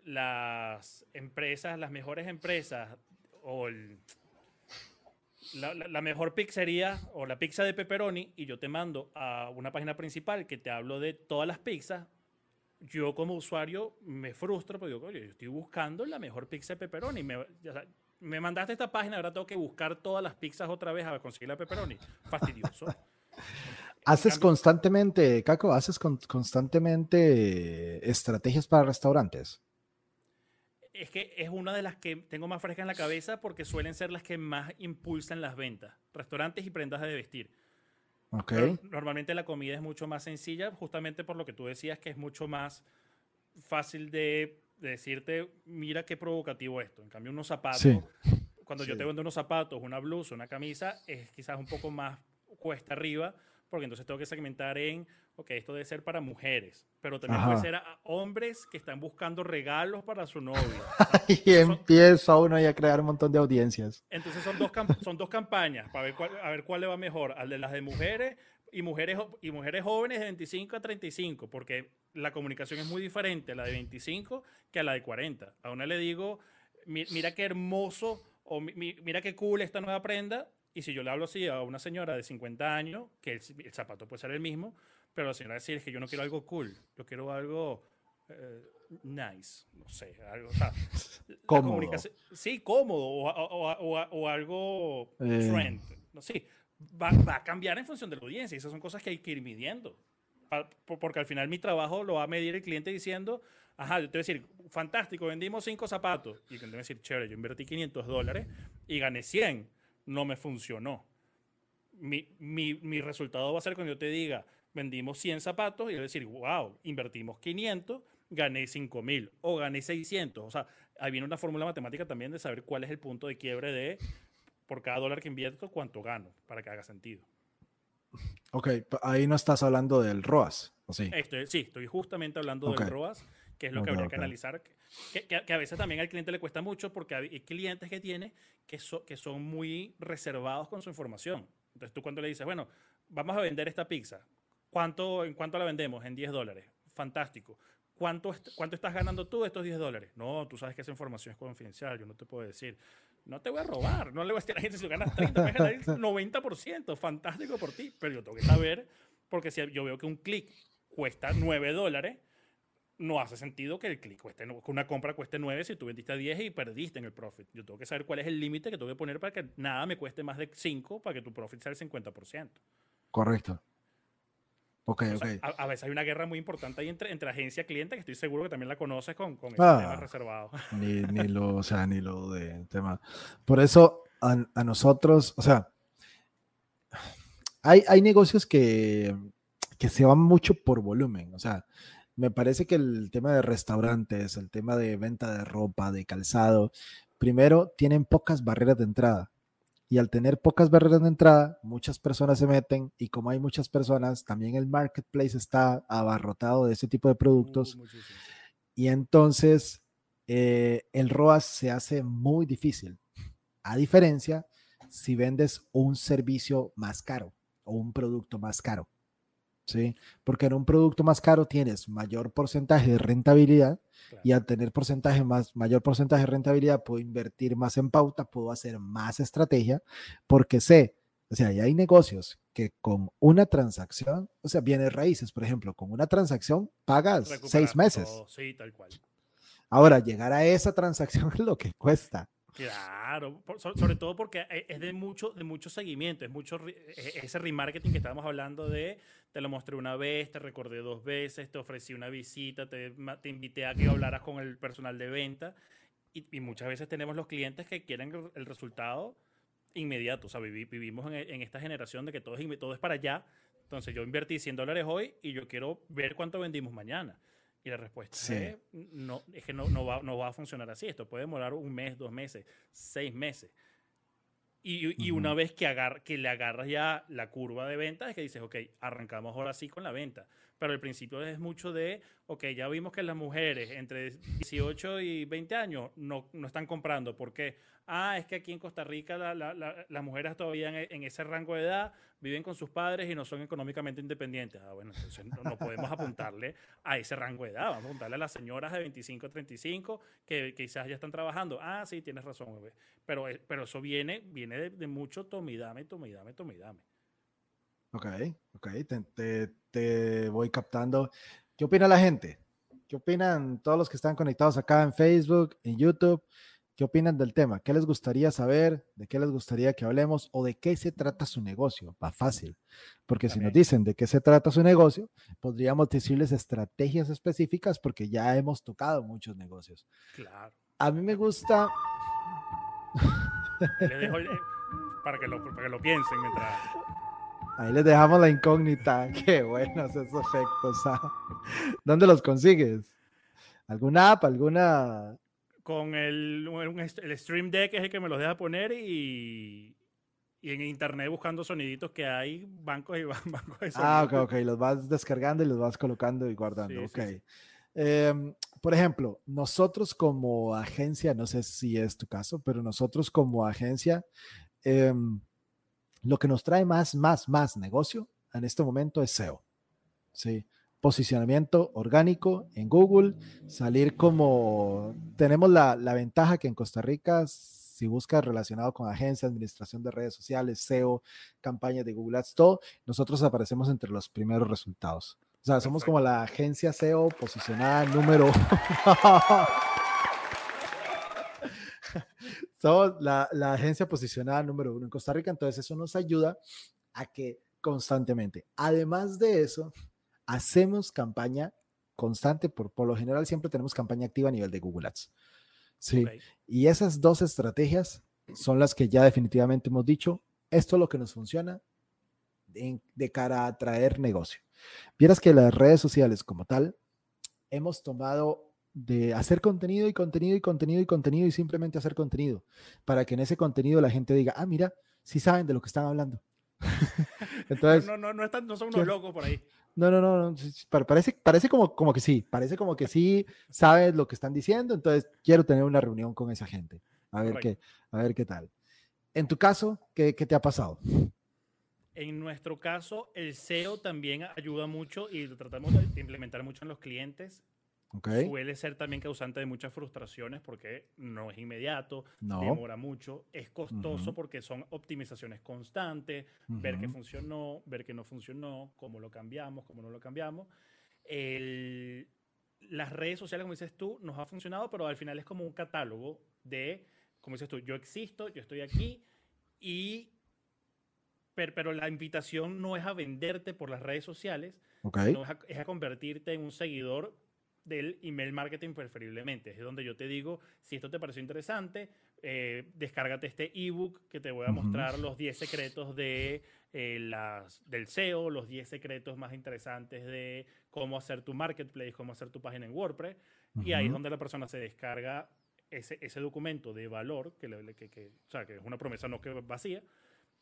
las empresas, las mejores empresas o la, mejor pizzería o la pizza de pepperoni y yo te mando a una página principal que te hablo de todas las pizzas, yo como usuario me frustro porque digo, oye, yo estoy buscando la mejor pizza de pepperoni. Me, me mandaste esta página, ahora tengo que buscar todas las pizzas otra vez a conseguir la pepperoni. Fastidioso. ¿Haces constantemente, Caco, haces con, constantemente estrategias para restaurantes? Es que es una de las que tengo más fresca en la cabeza porque suelen ser las que más impulsan las ventas. Restaurantes y prendas de vestir. Okay. normalmente la comida es mucho más sencilla, justamente por lo que tú decías, que es mucho más fácil de, de decirte, mira qué provocativo esto. En cambio, unos zapatos, sí. cuando sí. yo te vendo unos zapatos, una blusa, una camisa, es quizás un poco más cuesta arriba porque entonces tengo que segmentar en, ok, esto debe ser para mujeres, pero también Ajá. puede ser a hombres que están buscando regalos para su novia. y empieza uno a crear un montón de audiencias. Entonces son dos, son dos campañas para ver cuál, a ver cuál le va mejor, al de las de mujeres y mujeres, y mujeres jóvenes de 25 a 35, porque la comunicación es muy diferente a la de 25 que a la de 40. A una le digo, mira qué hermoso o mira qué cool esta nueva prenda y si yo le hablo así a una señora de 50 años, que el, el zapato puede ser el mismo, pero la señora decir es que yo no quiero algo cool, yo quiero algo eh, nice, no sé, algo, o sea, cómodo. Sí, cómodo o, o, o, o algo eh. trend, no sé, va, va, a cambiar en función de la audiencia, y esas son cosas que hay que ir midiendo, porque al final mi trabajo lo va a medir el cliente diciendo, ajá, yo te voy a decir, fantástico, vendimos cinco zapatos, y te voy a decir, chévere, yo invertí 500 dólares y gané 100 no me funcionó. Mi, mi, mi, resultado va a ser cuando yo te diga, vendimos 100 zapatos y yo decir, wow, invertimos 500, gané 5000 o gané 600. O sea, ahí viene una fórmula matemática también de saber cuál es el punto de quiebre de por cada dólar que invierto, cuánto gano, para que haga sentido. Ok, ahí no estás hablando del ROAS, ¿o sí? Estoy, sí, estoy justamente hablando okay. del ROAS, que es lo okay, que habría okay. que analizar. Que, que, que, a veces también al cliente le cuesta mucho porque hay clientes que tiene que, so, que son muy reservados con su información. Entonces tú cuando le dices, bueno, vamos a vender esta pizza, ¿cuánto, ¿en cuánto la vendemos? En 10 dólares. Fantástico. ¿Cuánto, ¿Cuánto estás ganando tú de estos 10 dólares? No, tú sabes que esa información es confidencial, yo no te puedo decir. No te voy a robar, no le voy a decir a la gente si ganas 30, voy a ganar el 90%, fantástico por ti, pero yo tengo que saber, porque si yo veo que un clic cuesta 9 dólares, no hace sentido que el clic cueste, que una compra cueste 9 si tú vendiste a 10 y perdiste en el profit. Yo tengo que saber cuál es el límite que tengo que poner para que nada me cueste más de 5 para que tu profit sea el 50%. Correcto. Ok, ok. A, a, veces hay una guerra muy importante ahí entre, entre agencia y cliente que estoy seguro que también la conoces con, con ah, tema reservado. Ni, ni lo, o sea, ni lo de tema. Por eso a, a nosotros, o sea, hay, hay negocios que, que se van mucho por volumen. O sea, me parece que el tema de restaurantes, el tema de venta de ropa, de calzado, primero, tienen pocas barreras de entrada. Y al tener pocas barreras de entrada, muchas personas se meten y como hay muchas personas, también el marketplace está abarrotado de ese tipo de productos. Uh, muchísimo. Y entonces eh, el ROAS se hace muy difícil. A diferencia si vendes un servicio más caro o un producto más caro. ¿Sí? Porque en un producto más caro tienes mayor porcentaje de rentabilidad y al tener porcentaje más, mayor porcentaje de rentabilidad puedo invertir más en pauta, puedo hacer más estrategia porque sé, o sea, ya hay negocios que con una transacción, o sea, bienes raíces, por ejemplo, con una transacción pagas seis meses. todo, Sí, tal cual. Ahora, llegar a esa transacción es lo que cuesta. Claro, por- so- sobre todo porque e- es de mucho, de mucho seguimiento, es mucho re- e- ese remarketing que estábamos hablando de, te lo mostré una vez, te recordé dos veces, te ofrecí una visita, te, te invité a que hablaras con el personal de venta y, y muchas veces tenemos los clientes que quieren el- resultado inmediato, o sea, vivi- vivimos en, en esta generación de que todo es, todo es para allá, entonces yo invertí 100 dólares hoy y yo quiero ver cuánto vendimos mañana. Y la respuesta Sí. es, no, es que no, no, va, no va a funcionar así. Esto puede demorar un mes, dos meses, seis meses. Y, y una vez que, agar, que le agarras ya la curva de ventas, es que dices, ok, arrancamos ahora sí con la venta. Pero al principio es mucho de, ok, ya vimos que las mujeres entre 18 y 20 años no, no están comprando. ¿Por qué? Ah, es que aquí en Costa Rica la- la- la- las mujeres todavía en, ese rango de edad viven con sus padres y no son económicamente independientes. Ah, bueno, entonces no, podemos apuntarle a ese rango de edad. Vamos a apuntarle a las señoras de 25 a 35 que quizás ya están trabajando. Ah, sí, tienes razón, bebé. Pero, eh, pero eso viene, viene de, de mucho tome y dame, tome y dame, tome y dame. Ok, ok, te, te- te voy captando. ¿Qué opina la gente? ¿Qué opinan todos los que están conectados acá en Facebook, en YouTube? ¿Qué opinan del tema? ¿Qué les gustaría saber? ¿De qué les gustaría que hablemos? ¿O de qué se trata su negocio? Va fácil. Porque si nos También. dicen de qué se trata su negocio, podríamos decirles estrategias específicas porque ya hemos tocado muchos negocios. Claro. A mí me gusta... Les dejo el- eh, para, que lo, para que lo piensen mientras... Ahí les dejamos la incógnita. Qué buenos esos efectos. ah. ¿Dónde los consigues? ¿Alguna app? ¿Alguna? Con el, el Stream Deck es el que me los deja poner y, y en internet buscando soniditos que hay, bancos y ban- bancos de Ah, ok, ok. Los vas descargando y los vas colocando y guardando. Sí, ok. sí, sí. Em, por ejemplo, nosotros como agencia, no sé si es tu caso, pero nosotros como agencia, em, lo que nos trae más, más, más negocio en este momento es SEO. Sí. Posicionamiento orgánico en Google, salir como tenemos la, la ventaja que en Costa Rica, si buscas relacionado con agencia, administración de redes sociales, SEO, campañas de Google Ads, todo, nosotros aparecemos entre los primeros resultados. O sea, somos como la agencia SEO posicionada número Somos la, la agencia posicionada número uno en Costa Rica, entonces eso nos ayuda a que constantemente, además de eso, hacemos campaña constante, por, por lo general siempre tenemos campaña activa a nivel de Google Ads. Sí, Ok. y esas dos estrategias son las que ya definitivamente hemos dicho, esto es lo que nos funciona en- de cara a atraer negocio. Vieras que las redes sociales como tal, hemos tomado de hacer contenido y contenido y contenido y contenido y simplemente hacer contenido para que en ese contenido la gente diga, ah, mira, sí saben de lo que están hablando. Entonces, no, no, no, están, no son ¿qué? unos locos por ahí. no, no, no, no, parece, parece como, como que sí, parece como que sí sabes lo que están diciendo, entonces quiero tener una reunión con esa gente, a ver qué, a ver qué tal. En tu caso, ¿qué, qué te ha pasado? En nuestro caso, el SEO también ayuda mucho y lo tratamos de implementar mucho en los clientes. ¿Ok? Suele ser también causante de muchas frustraciones porque no es inmediato, No. demora mucho, es costoso Ujú. porque son optimizaciones constantes, ver qué Ujú. funcionó, ver qué no funcionó, cómo lo cambiamos, cómo no lo cambiamos. El- las redes sociales, como dices tú, nos ha funcionado, pero al final es como un catálogo de, como dices tú, yo existo, yo estoy aquí y... per- Pero la invitación no es a venderte por las redes sociales, Ok. sino es a, es a convertirte en un seguidor del email marketing preferiblemente. Es donde yo te digo, si esto te pareció interesante, eh, descárgate este ebook que te voy a mostrar los 10 secretos de, eh, las, del SEO, los 10 secretos más interesantes de cómo hacer tu marketplace, cómo hacer tu página en WordPress. Y ahí es donde la persona se descarga ese, ese documento de valor, que, le- que, que- o sea, que es una promesa no que vacía,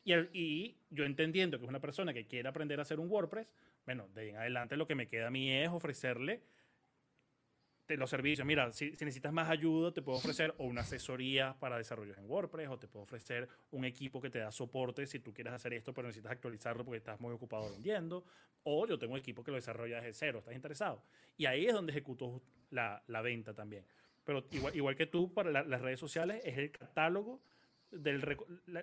y, el- y yo entendiendo que es una persona que quiere aprender a hacer un WordPress, bueno, de ahí en adelante lo que me queda a mí es ofrecerle de los servicios. Mira, si, si necesitas más ayuda, te puedo ofrecer o una asesoría para desarrollos en WordPress, o te puedo ofrecer un equipo que te da soporte si tú quieres hacer esto, pero necesitas actualizarlo porque estás muy ocupado vendiendo, o yo tengo un equipo que lo desarrolla desde cero, ¿estás interesado? Y ahí es donde ejecuto la, la venta también. Pero igual, igual que tú, para la- las redes sociales, es el catálogo del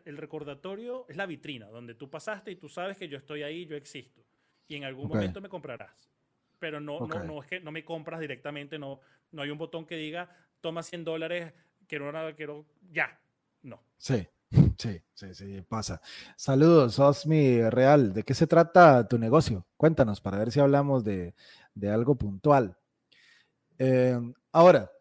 el recordatorio, es la vitrina, donde tú pasaste y tú sabes que yo estoy ahí, yo existo. Y en algún momento me comprarás. Pero no, no, no es que no me compras directamente, no, no hay un botón que diga, toma 100 dólares, quiero nada, quiero ya. No. Sí, sí, sí, sí, pasa. Saludos, Osmi Real. ¿De qué se trata tu negocio? Cuéntanos para ver si hablamos de, de algo puntual. Eh, ahora,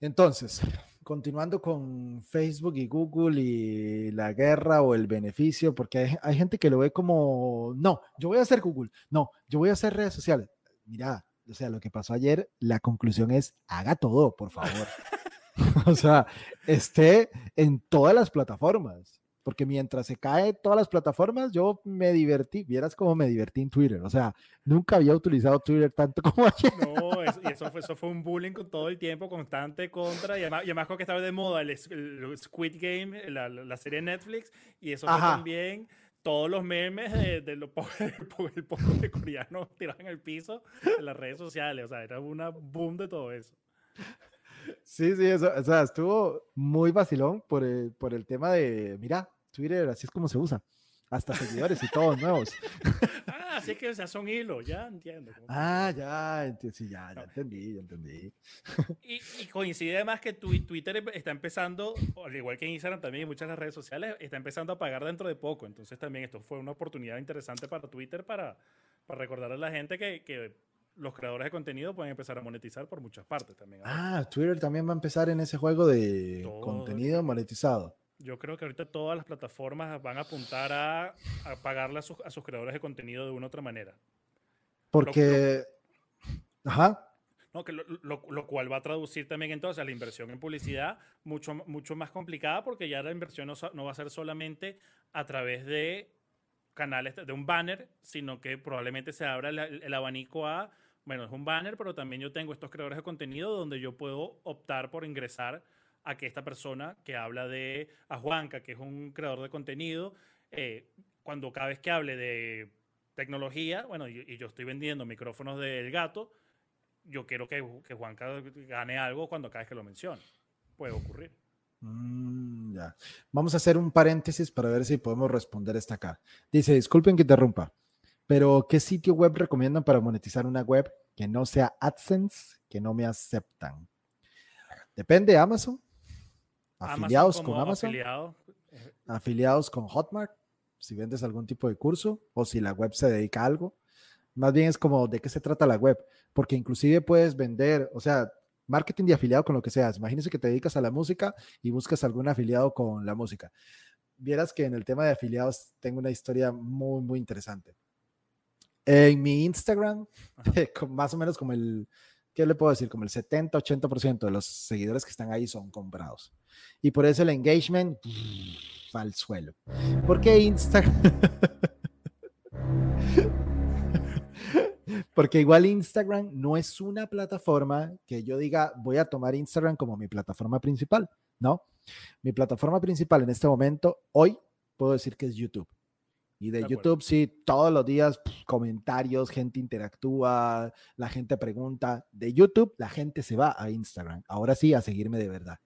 entonces, continuando con Facebook y Google y la guerra o el beneficio, porque hay, hay gente que lo ve como, no, yo voy a hacer Google, no, yo voy a hacer redes sociales. Mira, o sea, lo que pasó ayer, la conclusión es, haga todo, por favor. o sea, esté en todas las plataformas. Porque mientras se cae todas las plataformas, yo me divertí. Vieras cómo me divertí en Twitter. O sea, nunca había utilizado Twitter tanto como ayer. No, es- y eso fue, eso fue un bullying con todo el tiempo, constante contra, y además, y además con que estaba de moda el, el Squid Game, la, la- serie Netflix, y eso fue Ajá. también todos los memes de, de los po- el poco de coreanos tirados en el piso en las redes sociales, o sea, era una boom de todo eso. Sí, sí, eso, o sea, estuvo muy vacilón por el, por el tema de, mira, Twitter así es como se usa. Hasta seguidores y todos nuevos. Ah, así que o sea, son hilos, ya entiendo. Ah, ya, enti- sí, ya, ya No. entendí, ya entendí. Y, y coincide además que twi- Twitter está empezando, al igual que Instagram también y muchas de las redes sociales, está empezando a pagar dentro de poco. Entonces también esto fue una oportunidad interesante para Twitter para, para recordar a la gente que, que los creadores de contenido pueden empezar a monetizar por muchas partes también. Ah, Twitter también va a empezar en ese juego de Todo. contenido monetizado. Yo creo que ahorita todas las plataformas van a apuntar a, a pagarle a sus, a sus creadores de contenido de una u otra manera. Porque, ajá, ¿no? Que lo, lo- lo cual va a traducir también entonces a la inversión en publicidad mucho, mucho más complicada porque ya la inversión no, no va a ser solamente a través de canales, de un banner, sino que probablemente se abra el, el abanico a, bueno, es un banner, pero también yo tengo estos creadores de contenido donde yo puedo optar por ingresar a que esta persona que habla de, Juanca, que es un creador de contenido, eh, cuando cada vez que hable de tecnología, bueno, y, yo estoy vendiendo micrófonos del gato, yo quiero que, que Juanca gane algo cuando cada vez que lo mencione. Puede ocurrir. Mm, ya. Vamos a hacer un paréntesis para ver si podemos responder esta acá. Dice, disculpen que interrumpa, pero ¿qué sitio web recomiendan para monetizar una web que no sea AdSense, que no me aceptan? Depende, Amazon. Afiliados con Amazon, afiliado, afiliados con Hotmart, si vendes algún tipo de curso o si la web se dedica a algo. Más bien es como de qué se trata la web, porque inclusive puedes vender, o sea, marketing de afiliado con lo que seas. Imagínense que te dedicas a la música y buscas algún afiliado con la música. Vieras que en el tema de afiliados tengo una historia muy, muy interesante. En mi Instagram, más o menos como el, ¿qué le puedo decir? Como el 70-80% de los seguidores que están ahí son comprados. Y por eso el engagement va al suelo. Porque Instagram... Porque igual Instagram no es una plataforma que yo diga voy a tomar Instagram como mi plataforma principal, ¿no? Mi plataforma principal en este momento, hoy, puedo decir que es YouTube. Y de. YouTube, sí, todos los días comentarios, gente interactúa, la gente pregunta. De YouTube, la gente se va a Instagram. Ahora sí, a seguirme de verdad.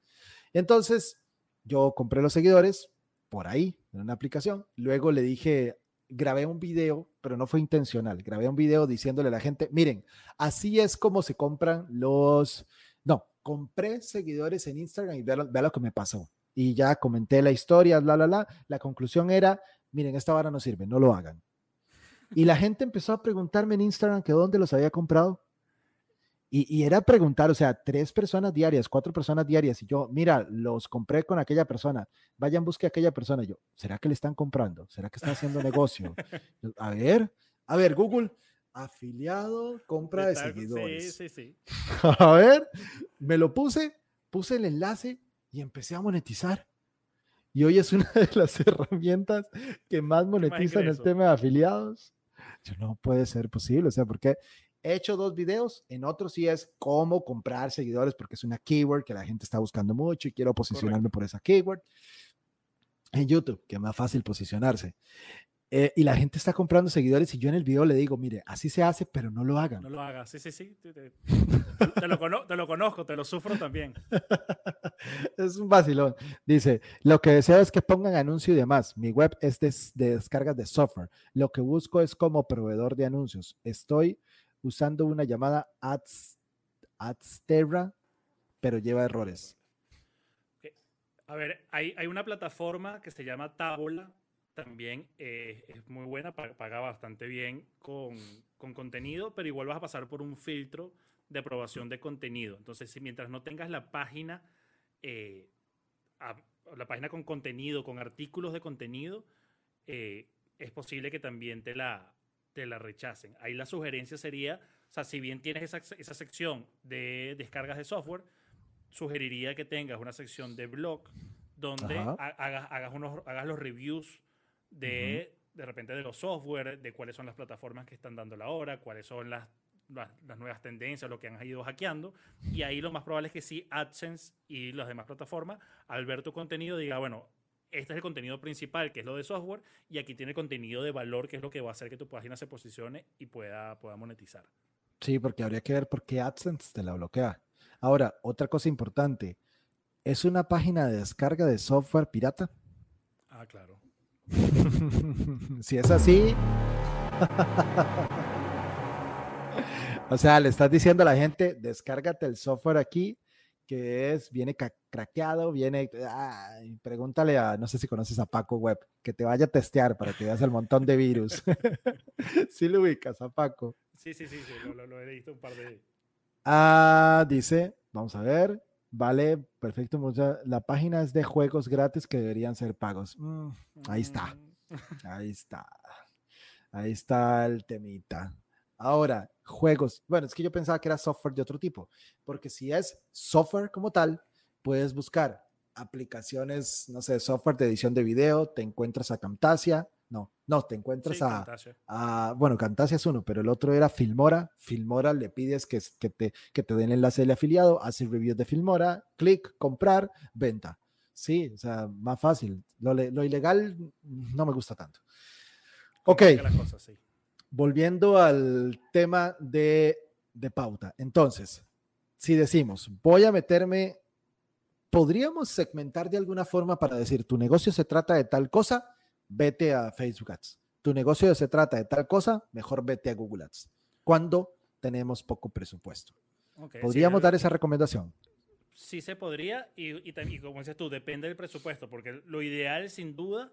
Entonces, yo compré los seguidores por ahí, en una aplicación. Luego le dije, grabé un video, pero no fue intencional. Grabé un video diciéndole a la gente, miren, así es como se compran los... No, compré seguidores en Instagram y vea lo, vea lo que me pasó. Y ya comenté la historia, bla, bla, bla. La conclusión era, miren, esta vara no sirve, no lo hagan. Y la gente empezó a preguntarme en Instagram que dónde los había comprado. Y, y era preguntar, o sea, tres personas diarias, cuatro personas diarias. Y yo, mira, los compré con aquella persona. Vayan, busque a aquella persona. Y yo, ¿será que le están comprando? ¿Será que están haciendo negocio? A ver, a ver, Google, afiliado, compra de seguidores. Sí, sí, sí. A ver, me lo puse, puse el enlace y empecé a monetizar. Y hoy es una de las herramientas que más monetizan el tema de afiliados. Yo, no puede ser posible, o sea, porque he hecho dos videos, en otro sí es cómo comprar seguidores, porque es una keyword que la gente está buscando mucho y quiero posicionarme por esa keyword. En YouTube, que es más fácil posicionarse. Eh, y la gente está comprando seguidores y yo en el video le digo, mire, así se hace, pero no lo hagan. No lo hagas, sí, sí, sí. Te, lo, conozco, te lo sufro también. es un vacilón. Dice, lo que deseo es que pongan anuncio y demás. Mi web es de, de descargas de software. Lo que busco es como proveedor de anuncios. Estoy usando una llamada Ads, Adsterra, pero lleva errores. A ver, hay, hay una plataforma que se llama Tabula también eh, es muy buena, paga bastante bien con, con, contenido, pero igual vas a pasar por un filtro de aprobación de contenido. Entonces, si mientras no tengas la página, eh, la página con contenido, con artículos de contenido, eh, es posible que también te la, te la rechacen. Ahí la sugerencia sería, o sea, si bien tienes esa, esa sección de descargas de software, sugeriría que tengas una sección de blog donde hagas, hagas, unos, hagas los reviews de, de repente, de los software, de cuáles son las plataformas que están dando la hora, cuáles son las, las, nuevas tendencias, lo que han ido hackeando. Y ahí lo más probable es que sí, AdSense y las demás plataformas, al ver tu contenido, diga, bueno, este es el contenido principal, que es lo de software, y aquí tiene contenido de valor, que es lo que va a hacer que tu página se posicione y pueda, pueda monetizar. Sí, porque habría que ver por qué AdSense te la bloquea. Ahora, otra cosa importante, ¿es una página de descarga de software pirata? Ah, claro. si es así. o sea, le estás diciendo a la gente, descárgate el software aquí, que es, viene craqueado, viene, pregúntale a, no sé si conoces a Paco Web, que te vaya a testear para que veas el montón de virus. sí lo ubicas a Paco. Sí, sí, sí, sí lo, he visto un par de... Ah, dice, vamos a ver, Vale, perfecto. La página es de juegos gratis que deberían ser pagos. Mm, ahí está. Mm. Ahí está. Ahí está el temita. Ahora, juegos. Bueno, es que yo pensaba que era software de otro tipo, porque si es software como tal, puedes buscar aplicaciones, no sé, software de edición de video, te encuentras a Camtasia, no, no, te encuentras a, bueno, Camtasia es uno, pero el otro era Filmora. Filmora le pides que, que, te, que te den el enlace del afiliado, haces reviews de Filmora, clic, comprar, venta. Sí, o sea, más fácil. Lo, ilegal no me gusta tanto. Ok. Volviendo al tema de, de pauta. Entonces, si decimos, voy a meterme, podríamos segmentar de alguna forma para decir, tu negocio se trata de tal cosa, vete a Facebook Ads. Tu negocio se trata de tal cosa, mejor vete a Google Ads. Cuando tenemos poco presupuesto. ¿Podríamos dar esa recomendación? Sí se podría y, y, como dices tú, depende del presupuesto, porque lo ideal sin duda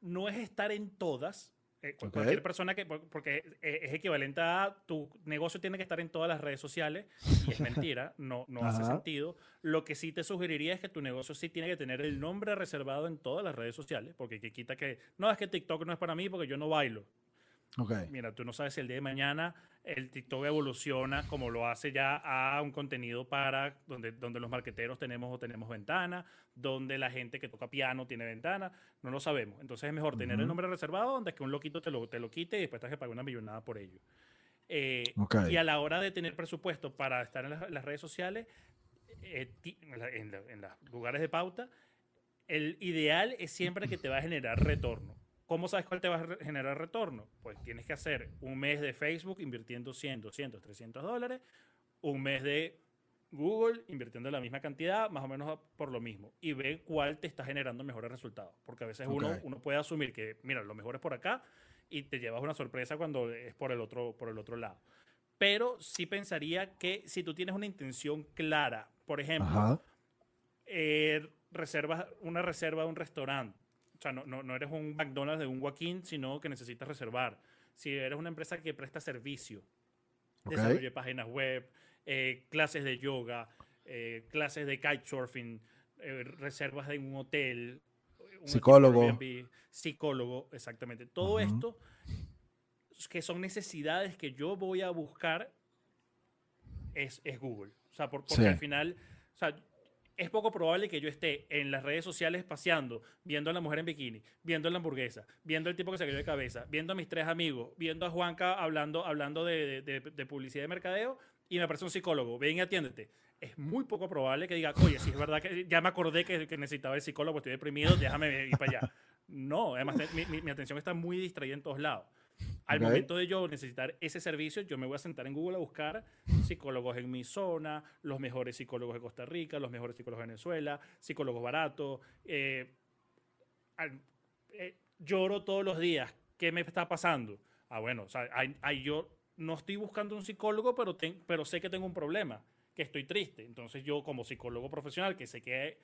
no es estar en todas, eh, cualquier persona que, porque eh, es equivalente a tu negocio tiene que estar en todas las redes sociales y es mentira, no, no hace sentido. Lo que sí te sugeriría es que tu negocio sí tiene que tener el nombre reservado en todas las redes sociales, porque que quita que, no, es que TikTok no es para mí porque yo no bailo. Mira, tú no sabes si el día de mañana el TikTok evoluciona como lo hace ya a un contenido para donde, donde los marqueteros tenemos o tenemos ventana, donde la gente que toca piano tiene ventana, no lo sabemos. Entonces es mejor tener el nombre reservado donde que un loquito te lo, te lo quite y después te que pagar una millonada por ello. Eh, y a la hora de tener presupuesto para estar en las, redes sociales, eh, en, en los lugares de pauta, el ideal es siempre que te va a generar retorno. ¿Cómo sabes cuál te va a generar retorno? Pues tienes que hacer un mes de Facebook invirtiendo 100, 200, 300 dólares, un mes de Google invirtiendo la misma cantidad, más o menos por lo mismo, y ve cuál te está generando mejores resultados. Porque a veces uno, uno puede asumir que, mira, lo mejor es por acá y te llevas una sorpresa cuando es por el otro, por el otro lado. Pero sí pensaría que si tú tienes una intención clara, por ejemplo, eh, reservas una reserva de un restaurante, sea, no, no, no, eres un McDonald's de un Joaquín, sino que necesitas reservar. Si eres una empresa que presta servicio, desarrollo de páginas web, eh, clases de yoga, eh, clases de kitesurfing, eh, reservas de un hotel, psicólogo. psicólogo, exactamente. Todo esto que son necesidades que yo voy a buscar es, es Google. O sea, porque al final O sea, es poco probable que yo esté en las redes sociales paseando, viendo a la mujer en bikini, viendo la hamburguesa, viendo el tipo que se cayó de cabeza, viendo a mis tres amigos, viendo a Juanca hablando, hablando de, publicidad de mercadeo y me aparece un psicólogo, ven y atiéndete. Es muy poco probable que diga, oye, si es verdad que ya me acordé que, necesitaba el psicólogo, estoy deprimido, déjame ir para allá. No, además mi, mi atención está muy distraída en todos lados. Al momento de yo necesitar ese servicio, yo me voy a sentar en Google a buscar psicólogos en mi zona, los mejores psicólogos de Costa Rica, los mejores psicólogos de Venezuela, psicólogos baratos. eh, eh, lloro todos los días. ¿Qué me está pasando? Ah, bueno, o sea, ahí yo no estoy buscando un psicólogo, pero, ten- pero sé que tengo un problema, que estoy triste. Entonces yo como psicólogo profesional, que sé que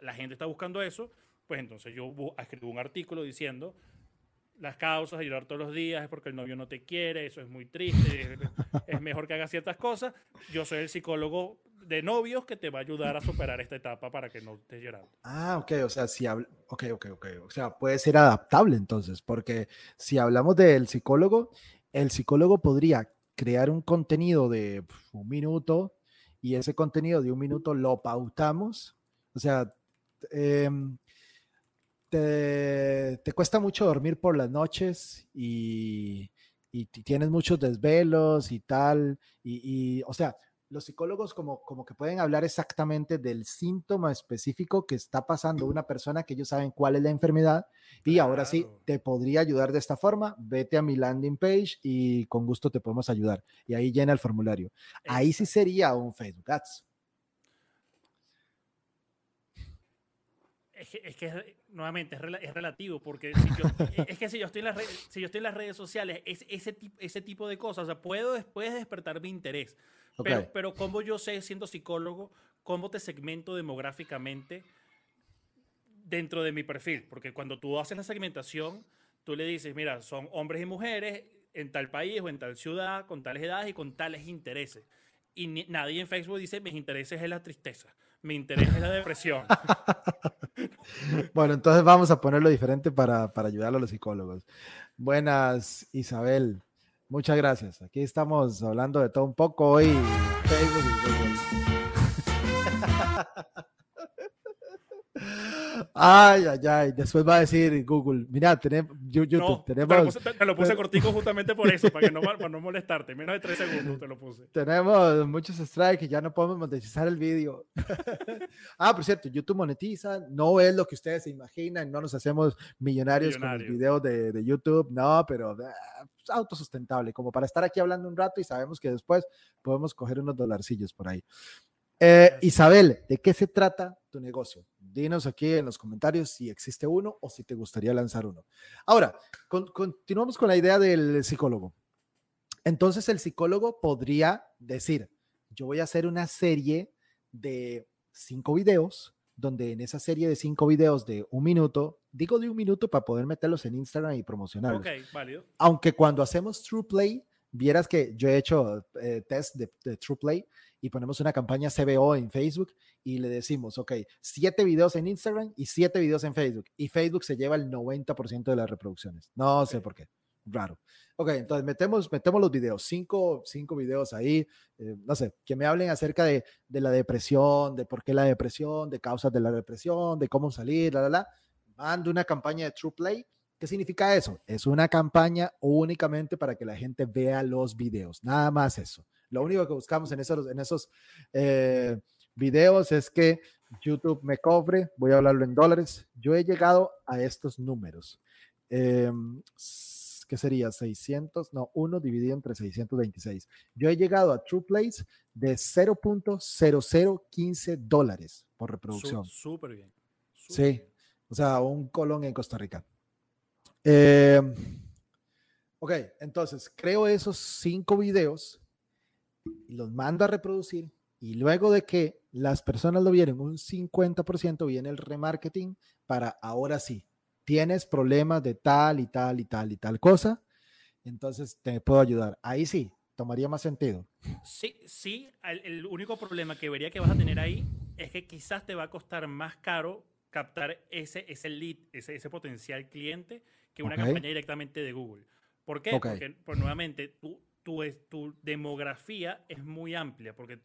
la gente está buscando eso, pues entonces yo escribo un artículo diciendo las causas de llorar todos los días es porque el novio no te quiere, eso es muy triste, es, mejor que hagas ciertas cosas. Yo soy el psicólogo de novios que te va a ayudar a superar esta etapa para que no estés llorando. Ah, ok, o sea, si habla, ok, ok, ok, o sea, puede ser adaptable entonces, porque si hablamos del psicólogo, el psicólogo podría crear un contenido de un minuto y ese contenido de un minuto lo pautamos, o sea, em, te, te cuesta mucho dormir por las noches y, y ti- tienes muchos desvelos y tal, y, y, o sea, los psicólogos como, como que pueden hablar exactamente del síntoma específico que está pasando una persona que ellos saben cuál es la enfermedad y ahora sí te podría ayudar de esta forma, vete a mi landing page y con gusto te podemos ayudar y ahí llena el formulario. Ahí sí sería un Facebook Ads. Es que, es que nuevamente es, es relativo, porque si yo, es que si yo estoy en las redes, si yo estoy en las redes sociales, es, ese, tipo, ese tipo de cosas, o sea, puedo después despertar mi interés. Ok. Pero, pero como yo sé, siendo psicólogo, cómo te segmento demográficamente dentro de mi perfil. Porque cuando tú haces la segmentación, tú le dices, mira, son hombres y mujeres en tal país o en tal ciudad, con tales edades y con tales intereses. Y ni- nadie en Facebook dice, mis intereses es la tristeza, mi interés es la depresión. Bueno, entonces vamos a ponerlo diferente para, para ayudar a los psicólogos. Buenas, Isabel. Muchas gracias. Aquí estamos hablando de todo un poco hoy. Facebook y Google. Ay, ay, ay. Después va a decir Google, mira, tenemos YouTube, No, te lo tenemos, puse, te- te lo puse cortico justamente por eso, para, que no, para no molestarte. Menos de tres segundos te lo puse. tenemos muchos strikes ya no podemos monetizar el vídeo. ah, por cierto, YouTube monetiza, no es lo que ustedes se imaginan, no nos hacemos millonarios con Millonarios. los videos de, de YouTube, no, pero ah, es autosustentable, como para estar aquí hablando un rato y sabemos que después podemos coger unos dolarcillos por ahí. Eh. Isabel, ¿de qué se trata tu negocio? Dinos aquí en los comentarios si existe uno o si te gustaría lanzar uno. Ahora, con- continuamos con la idea del psicólogo. Entonces el psicólogo podría decir, yo voy a hacer una serie de cinco videos, donde en esa serie de cinco videos de un minuto, digo de un minuto para poder meterlos en Instagram y promocionarlos. Ok, válido. Aunque cuando hacemos True Play, vieras que yo he hecho eh, test de, de True Play y ponemos una campaña CBO en Facebook y le decimos, ok, siete videos en Instagram y siete videos en Facebook. Y Facebook se lleva el 90% de las reproducciones. No sé por qué. Raro. Ok, entonces metemos, metemos los videos, cinco, cinco videos ahí, eh, no sé, que me hablen acerca de, de la depresión, de por qué la depresión, de causas de la depresión, de cómo salir, la, la, la. Mando una campaña de True Play ¿Qué significa eso? Es una campaña únicamente para que la gente vea los videos, nada más eso. Lo único que buscamos en esos, en esos eh, videos es que YouTube me cobre, voy a hablarlo en dólares. Yo he llegado a estos números. Eh, ¿Qué sería? 600, no, 1 dividido entre 626. Yo he llegado a True Plays de 0.0015 dólares por reproducción. Súper bien. súper Sí, bien. o sea, un colón en Costa Rica. Eh, ok, entonces creo esos cinco videos y los mando a reproducir y luego de que las personas lo vieron, un 50% viene el remarketing para ahora sí, tienes problemas de tal y tal y tal y tal cosa, entonces te puedo ayudar. Ahí sí, tomaría más sentido. Sí, sí, el, el único problema que vería que vas a tener ahí es que quizás te va a costar más caro captar ese, ese lead, ese, ese potencial cliente que una campaña directamente de Google. ¿Por qué? Porque, pues, nuevamente, tu, tu, tu demografía es muy amplia, porque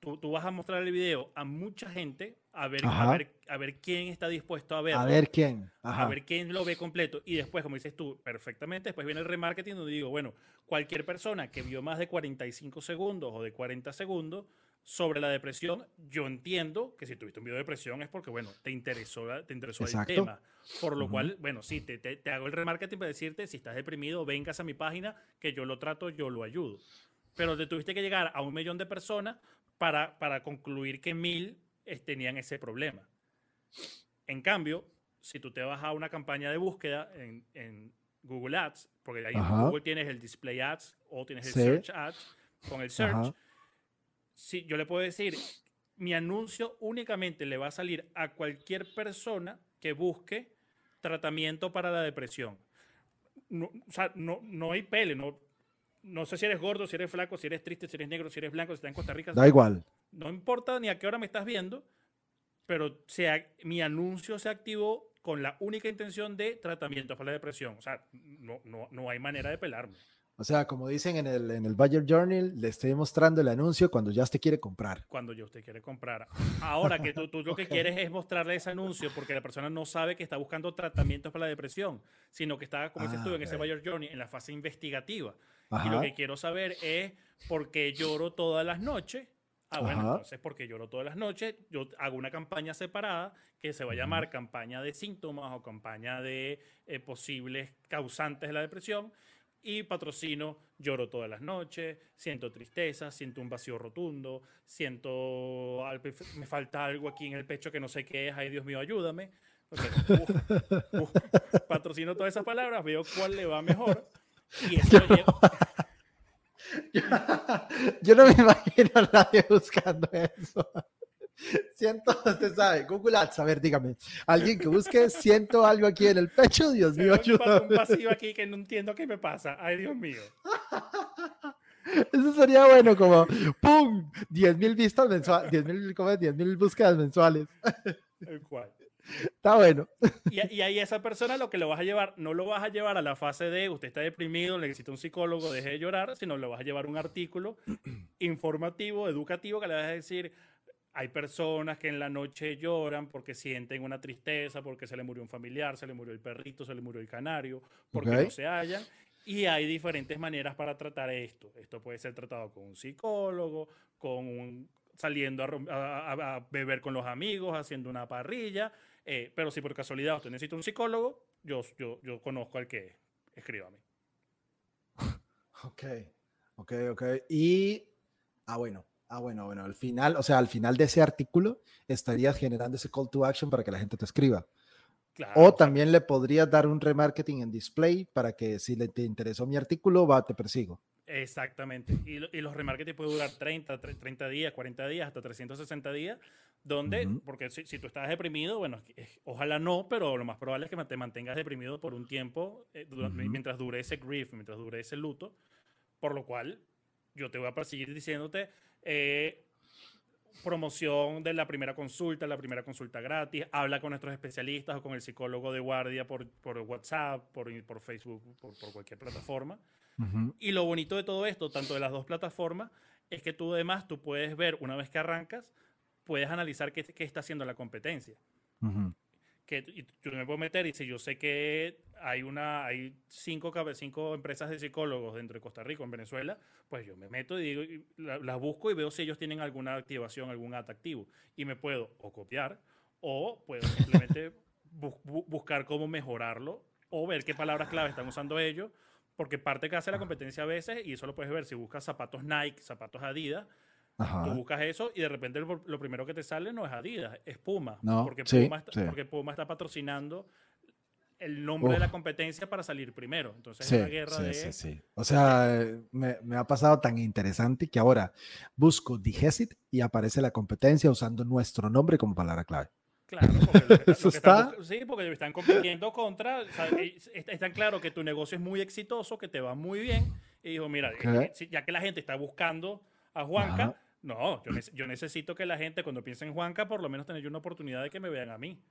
tú, tú vas a mostrar el video a mucha gente a ver, a ver, a ver quién está dispuesto a verlo. A ver quién. a ver quién lo ve completo. Y después, como dices tú, perfectamente, después viene el remarketing donde digo, bueno, cualquier persona que vio más de 45 segundos o de 40 segundos sobre la depresión, yo entiendo que si tuviste un video de depresión es porque, bueno, te interesó, te interesó Exacto. el tema. Por lo Ujú. cual, bueno, sí, te, te- te hago el remarketing para decirte, si estás deprimido, vengas a mi página, que yo lo trato, yo lo ayudo. Pero te tuviste que llegar a un millón de personas para, para concluir que mil eh, tenían ese problema. En cambio, si tú te vas a una campaña de búsqueda en, en Google Ads, porque ahí en. Google tienes el Display Ads o tienes el Sí. Search Ads, con el Search, Ajá. Si yo le puedo decir, mi anuncio únicamente le va a salir a cualquier persona que busque tratamiento para la depresión. No, o sea, no, no hay pele, no, no sé si eres gordo, si eres flaco, si eres triste, si eres negro, si eres blanco, si estás en Costa Rica. Da igual. No importa ni a qué hora me estás viendo, pero se ac- mi anuncio se activó con la única intención de tratamiento para la depresión. O sea, no, no, no hay manera de pelarme. O sea, como dicen en el, en el Buyer Journal, le estoy mostrando el anuncio cuando ya te quiere comprar. cuando yo usted quiere comprar. Ahora que tú, tú lo que Ok. quieres es mostrarle ese anuncio porque la persona no sabe que está buscando tratamientos para la depresión, sino que está, como dices Ah, tú, en ese. Buyer Journey, en la fase investigativa. Y lo Ajá. que quiero saber es por qué lloro todas las noches. Ah, bueno, Ajá. entonces porque lloro todas las noches, yo hago una campaña separada que se va a llamar campaña de síntomas o campaña de eh, posibles causantes de la depresión y patrocino lloro todas las noches, siento tristeza, siento un vacío rotundo, siento me falta algo aquí en el pecho que no sé qué es, ay Dios mío, ayúdame. Entonces, patrocino todas esas palabras, veo cuál le va mejor y eso lo llevo- Yo no me imagino a nadie buscando eso. Siento, usted sabe, Google Ads, a ver, dígame, alguien que busque, siento algo aquí en el pecho, Dios mío, Veo un, pasivo aquí que no entiendo qué me pasa. Ay, Dios mío. Eso sería bueno, como, ¡pum! 10 mil vistas mensuales, 10 mil, ¿cómo es? 10 mil búsquedas mensuales. El cual. Está bueno. Y, y ahí esa persona lo que lo vas a llevar, no lo vas a llevar a la fase de usted está deprimido, necesita un psicólogo, deje de llorar, sino lo vas a llevar un artículo informativo, educativo, que le vas a decir, hay personas que en la noche lloran porque sienten una tristeza, porque se le murió un familiar, se le murió el perrito, se le murió el canario, porque no se hallan. Y hay diferentes maneras para tratar esto. Esto puede ser tratado con un psicólogo, con un, saliendo a, beber con los amigos, haciendo una parrilla. eh, pero si por casualidad usted necesita un psicólogo, yo, yo, yo conozco al que es. Escríbame. Ok, ok, ok. Y, ah, bueno, ah, bueno, bueno, al final, o sea, al final de ese artículo estarías generando ese call to action para que la gente te escriba. Claro, O también le podrías dar un remarketing en display para que si le te interesó mi artículo, va, te persigo. Exactamente. Y, y los remarketing pueden durar 30, tre- 30 días, 40 días, hasta 360 días, donde, Ujú. porque si, si tú estás deprimido, bueno, ojalá no, pero lo más probable es que te mantengas deprimido por un tiempo eh, dura- Ujú. mientras dure ese grief, mientras dure ese luto, por lo cual yo te voy a perseguir diciéndote eh, promoción de la primera consulta, la primera consulta gratis, habla con nuestros especialistas o con el psicólogo de guardia por, por WhatsApp, por, por Facebook, por- por cualquier plataforma. Ujú. Y lo bonito de todo esto, tanto de las dos plataformas, es que tú además tú puedes ver, una vez que arrancas, puedes analizar qué, qué está haciendo la competencia. Ujú. Que yo me puedo meter y si yo sé que hay una hay cinco, cinco empresas de psicólogos dentro de Costa Rica en Venezuela, pues yo me meto y digo, y la- las busco y veo si ellos tienen alguna activación, algún atractivo. Y me puedo o copiar o puedo simplemente bu- bu- buscar cómo mejorarlo o ver qué palabras clave están usando ellos. Porque parte que hace la competencia a veces, y eso lo puedes ver, si buscas zapatos Nike, zapatos Adidas, Tú Ajá. buscas eso y de repente lo, lo primero que te sale no es Adidas, es Puma. No, porque, sí, Puma está, sí. porque Puma está patrocinando el nombre de la Uf. competencia para salir primero. Entonces Sí, es una guerra de... sí, sí. O sea, me, me ha pasado tan interesante que ahora busco Digesit y aparece la competencia usando nuestro nombre como palabra clave. Claro, porque lo que- lo Eso que están está- sí, porque están compitiendo contra... o sea, eh, es- es tan claro que tu negocio es muy exitoso, que te va muy bien. Y dijo, mira, eh, ya que la gente está buscando a Juanca, Ajá. No, yo, nece- yo necesito que la gente cuando piense en Juanca, por lo menos tener una oportunidad de que me vean a mí.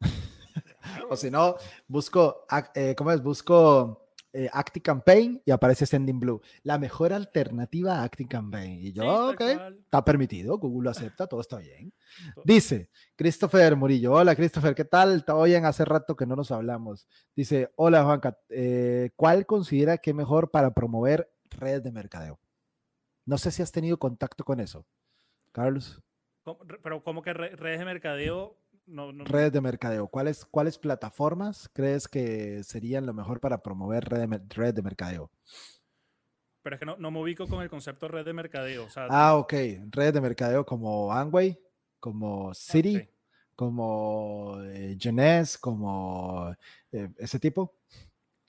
O si no, busco, eh, ¿cómo es? Busco eh, Active Campaign y aparece Sending Blue. La mejor alternativa a Active Campaign. Y yo, Sí, ok, cual. está permitido, Google lo acepta, todo está bien. Dice Christopher Murillo, hola Christopher, ¿qué tal? Está bien, hace rato que no nos hablamos. Dice, hola Juanca, eh, ¿cuál considera que es mejor para promover redes de mercadeo? No sé si has tenido contacto con eso, Carlos. ¿Cómo- re- Pero como que re- redes de mercadeo, no, no- Redes de mercadeo, ¿cuáles, ¿cuáles plataformas crees que serían lo mejor para promover red de, red de mercadeo? pero es que no, no me ubico con el concepto red de mercadeo. O sea, Ah, ok, redes de mercadeo como Amway, como City, como eh, Genes, como eh, ese tipo,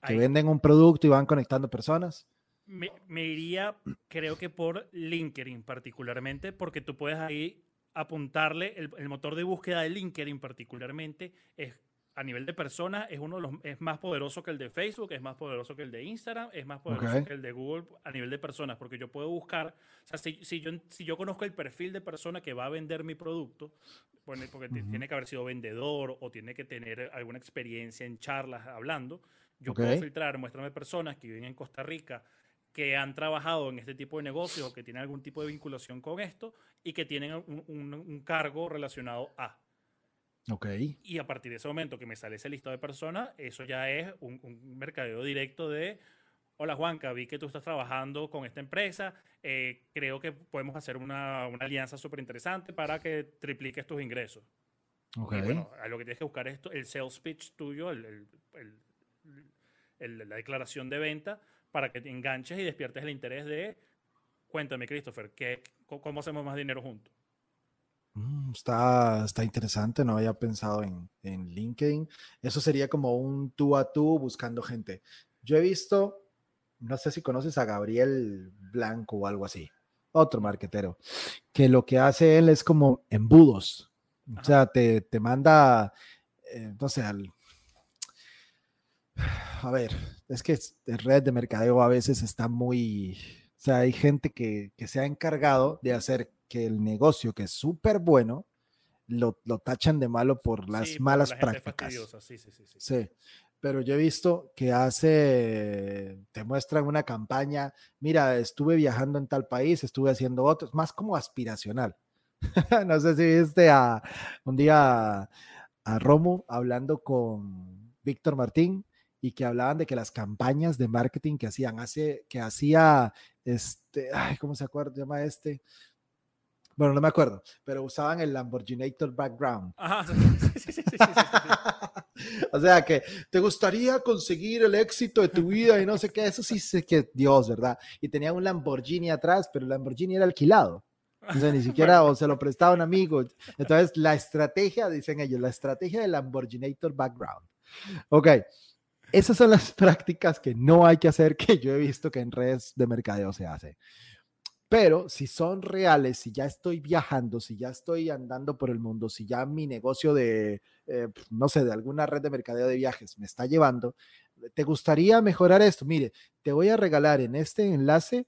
que Ahí. venden un producto y van conectando personas. Me, me iría, creo que por LinkedIn particularmente, porque tú puedes ahí apuntarle, el, el motor de búsqueda de LinkedIn particularmente es a nivel de personas, es uno de los, es más poderoso que el de Facebook, es más poderoso que el de Instagram, es más poderoso que el de Google a nivel de personas, porque yo puedo buscar, o sea, si, si yo, si yo conozco el perfil de persona que va a vender mi producto, bueno, porque tiene que haber sido vendedor o tiene que tener alguna experiencia en charlas hablando, yo puedo filtrar, muéstrame personas que viven en Costa Rica, que han trabajado en este tipo de negocios o que tienen algún tipo de vinculación con esto y que tienen un, un- un cargo relacionado a. Ok, Y a partir de ese momento que me sale ese listado de personas, eso ya es un, un mercadeo directo de, hola Juanca, vi que tú estás trabajando con esta empresa, eh, creo que podemos hacer una, una alianza súper interesante para que tripliques tus ingresos. ok. Y bueno, a lo que tienes que buscar es el sales pitch tuyo, el- el- el- la declaración de venta, para que te enganches y despiertes el interés de, cuéntame, Christopher, ¿qué, ¿cómo hacemos más dinero juntos? Mm, está, está interesante, no había pensado en, en LinkedIn. Eso sería como un tú a tú buscando gente. Yo he visto, no sé si conoces a Gabriel Blanco o algo así, otro marquetero, que lo que hace él es como embudos. O Ajá. sea, te, te manda, eh, no sé, al... A ver, es que red de mercadeo a veces está muy... O sea, hay gente que, que se ha encargado de hacer que el negocio, que es súper bueno, lo, lo tachan de malo por las Sí, por malas la prácticas. Sí, sí, sí. sí. Sí, pero yo he visto que hace, te muestran una campaña, mira, estuve viajando en tal país, estuve haciendo otros, más como aspiracional. no sé si viste a un día a, a Romo hablando con Víctor Martín y que hablaban de que las campañas de marketing que hacían, hace, que hacía, este, ay, ¿cómo se acuerda? Se llama este. Bueno, no me acuerdo, pero usaban el Lamborghinator background. Ajá, sí, sí, sí, sí, sí, sí, sí. o sea, que te gustaría conseguir el éxito de tu vida y no sé qué, eso sí sé que Dios, ¿verdad? Y tenía un Lamborghini atrás, pero el Lamborghini era alquilado. O sea, ni siquiera o se lo prestaba un amigo. Entonces, la estrategia, dicen ellos, la estrategia del Lamborghinator background. Ok, esas son las prácticas que no hay que hacer, que yo he visto que en redes de mercadeo se hace. Pero si son reales, si ya estoy viajando, si ya estoy andando por el mundo, si ya mi negocio de, eh, no sé, de alguna red de mercadeo de viajes me está llevando, ¿te gustaría mejorar esto? Mire, te voy a regalar en este enlace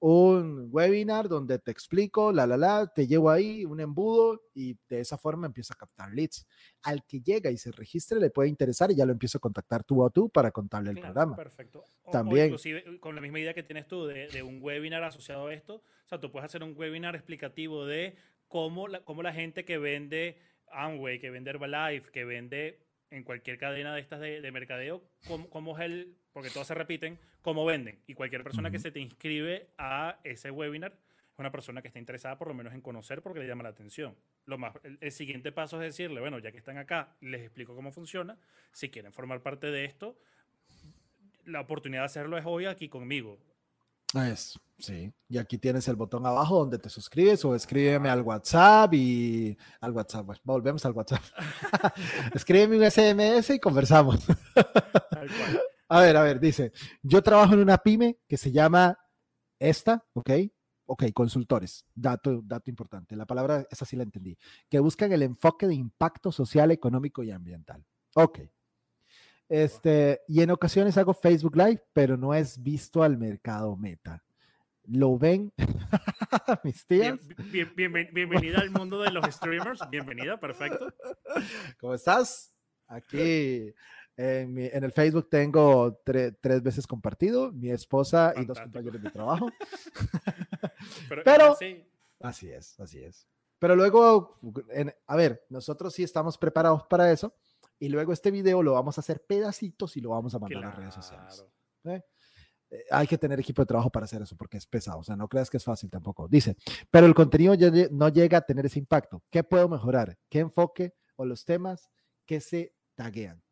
un webinar donde te explico, la, la, la, te llevo ahí un embudo y de esa forma empiezo a captar leads. Al que llega y se registre le puede interesar y ya lo empiezo a contactar tú a tú para contarle el Claro, programa. Perfecto. O- o También. inclusive con la misma idea que tienes tú de, de un webinar asociado a esto, o sea, tú puedes hacer un webinar explicativo de cómo la, cómo la gente que vende Amway, que vende Herbalife, que vende en cualquier cadena de estas de, de mercadeo, cómo, cómo es el, porque todas se repiten, cómo venden. Y cualquier persona que Ujú. se te inscribe a ese webinar es una persona que está interesada por lo menos en conocer porque le llama la atención. Lo más, el, el siguiente paso es decirle, bueno, ya que están acá, les explico cómo funciona. Si quieren formar parte de esto, la oportunidad de hacerlo es hoy aquí conmigo. Es, sí. Y aquí tienes el botón abajo donde te suscribes o escríbeme al WhatsApp y al WhatsApp. Bueno, volvemos al WhatsApp. escríbeme un SMS y conversamos. Tal cual. A ver, a ver, dice, yo trabajo en una pyme que se llama esta, ¿ok? Ok, consultores, dato, dato importante, la palabra esa sí la entendí, que buscan el enfoque de impacto social, económico y ambiental. Ok. Este, y en ocasiones hago Facebook Live, pero no es visto al mercado meta. ¿Lo ven mis tías? Bien- bien- bien- bienvenida al mundo de los streamers. Bienvenida, perfecto. ¿Cómo estás? Aquí En, mi- en el Facebook tengo tre- tres veces compartido, mi esposa y dos Fantástico. compañeros de trabajo. Pero, Pero- sí, Así es, así es. Pero luego, en- a ver, nosotros sí estamos preparados para eso. Y luego este video lo vamos a hacer pedacitos y lo vamos a mandar a las redes sociales. claro. Eh, hay que tener equipo de trabajo para hacer eso porque es pesado. O sea, no creas que es fácil tampoco. Dice, pero el contenido ya no llega a tener ese impacto. ¿Qué puedo mejorar? ¿Qué enfoque o los temas que se taguean?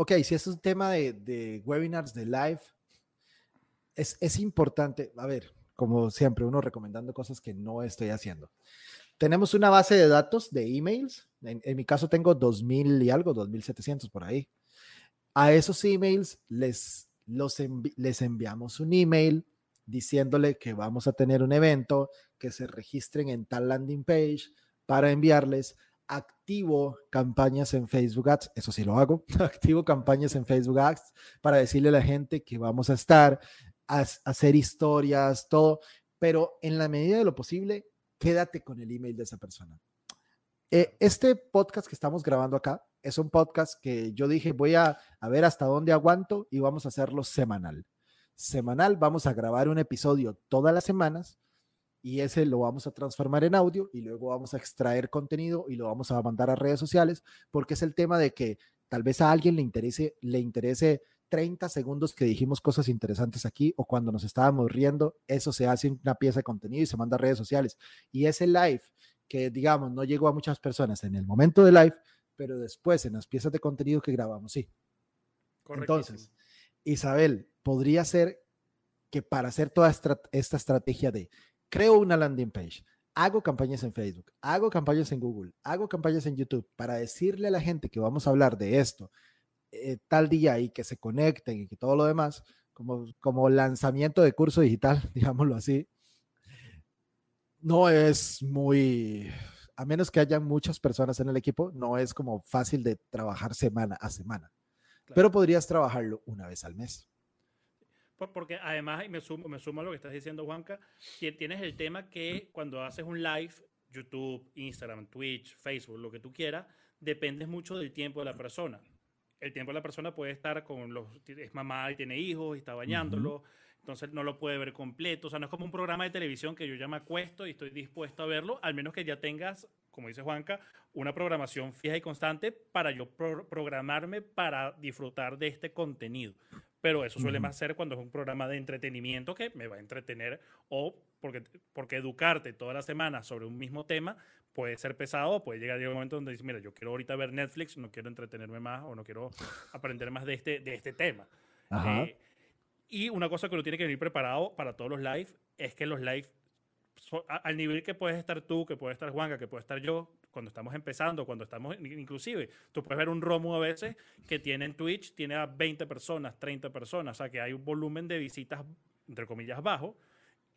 Ok, si es un tema de, de webinars, de live, es, es importante. A ver, como siempre, uno recomendando cosas que no estoy haciendo. Tenemos una base de datos de emails. En, en mi caso tengo 2000 y algo, 2700 por ahí. A esos emails les, los envi- les enviamos un email diciéndole que vamos a tener un evento, que se registren en tal landing page para enviarles. Activo campañas en Facebook Ads, eso sí lo hago. Activo campañas en Facebook Ads para decirle a la gente que vamos a estar, a, hacer historias, todo, pero en la medida de lo posible, quédate con el email de esa persona. Eh, este podcast que estamos grabando acá es un podcast que yo dije voy a, a ver hasta dónde aguanto y vamos a hacerlo semanal. Semanal, vamos a grabar un episodio todas las semanas y ese lo vamos a transformar en audio y luego vamos a extraer contenido y lo vamos a mandar a redes sociales porque es el tema de que tal vez a alguien le interese, le interese 30 segundos que dijimos cosas interesantes aquí o cuando nos estábamos riendo, eso se hace una pieza de contenido y se manda a redes sociales. Y ese live que digamos no llegó a muchas personas en el momento de live, pero después en las piezas de contenido que grabamos, sí. Entonces. Isabel, podría ser que para hacer toda esta, esta estrategia de creo una landing page, hago campañas en Facebook, hago campañas en Google, hago campañas en YouTube para decirle a la gente que vamos a hablar de esto eh, tal día y que se conecten y que todo lo demás, como, como lanzamiento de curso digital, digámoslo así, no es muy, a menos que hayan muchas personas en el equipo, no es como fácil de trabajar semana a semana, Claro. pero podrías trabajarlo una vez al mes. Por- Porque además, y me sumo, me sumo a lo que estás diciendo, Juanca, ti- tienes el tema que cuando haces un live, YouTube, Instagram, Twitch, Facebook, lo que tú quieras, dependes mucho del tiempo de la persona. El tiempo de la persona puede estar con los, es mamá y tiene hijos y está bañándolo, entonces no lo puede ver completo. O sea, no es como un programa de televisión que yo ya me acuesto y estoy dispuesto a verlo, al menos que ya tengas, como dice Juanca, una programación fija y constante para yo pro- programarme para disfrutar de este contenido. Pero eso suele más ser cuando es un programa de entretenimiento que me va a entretener o porque, porque educarte toda la semana sobre un mismo tema puede ser pesado, puede llegar a un momento donde dices, mira, yo quiero ahorita ver Netflix, no quiero entretenerme más o no quiero aprender más de este, de este tema. Ajá. Eh, y una cosa que uno tiene que venir preparado para todos los live es que los live, so- a- al nivel que puedes estar tú, que puede estar Juanca, que puede estar yo, cuando estamos empezando, cuando estamos, in- inclusive, tú puedes ver un Romu a veces que tiene en Twitch, tiene a 20 personas, 30 personas, o sea que hay un volumen de visitas, entre comillas, bajo,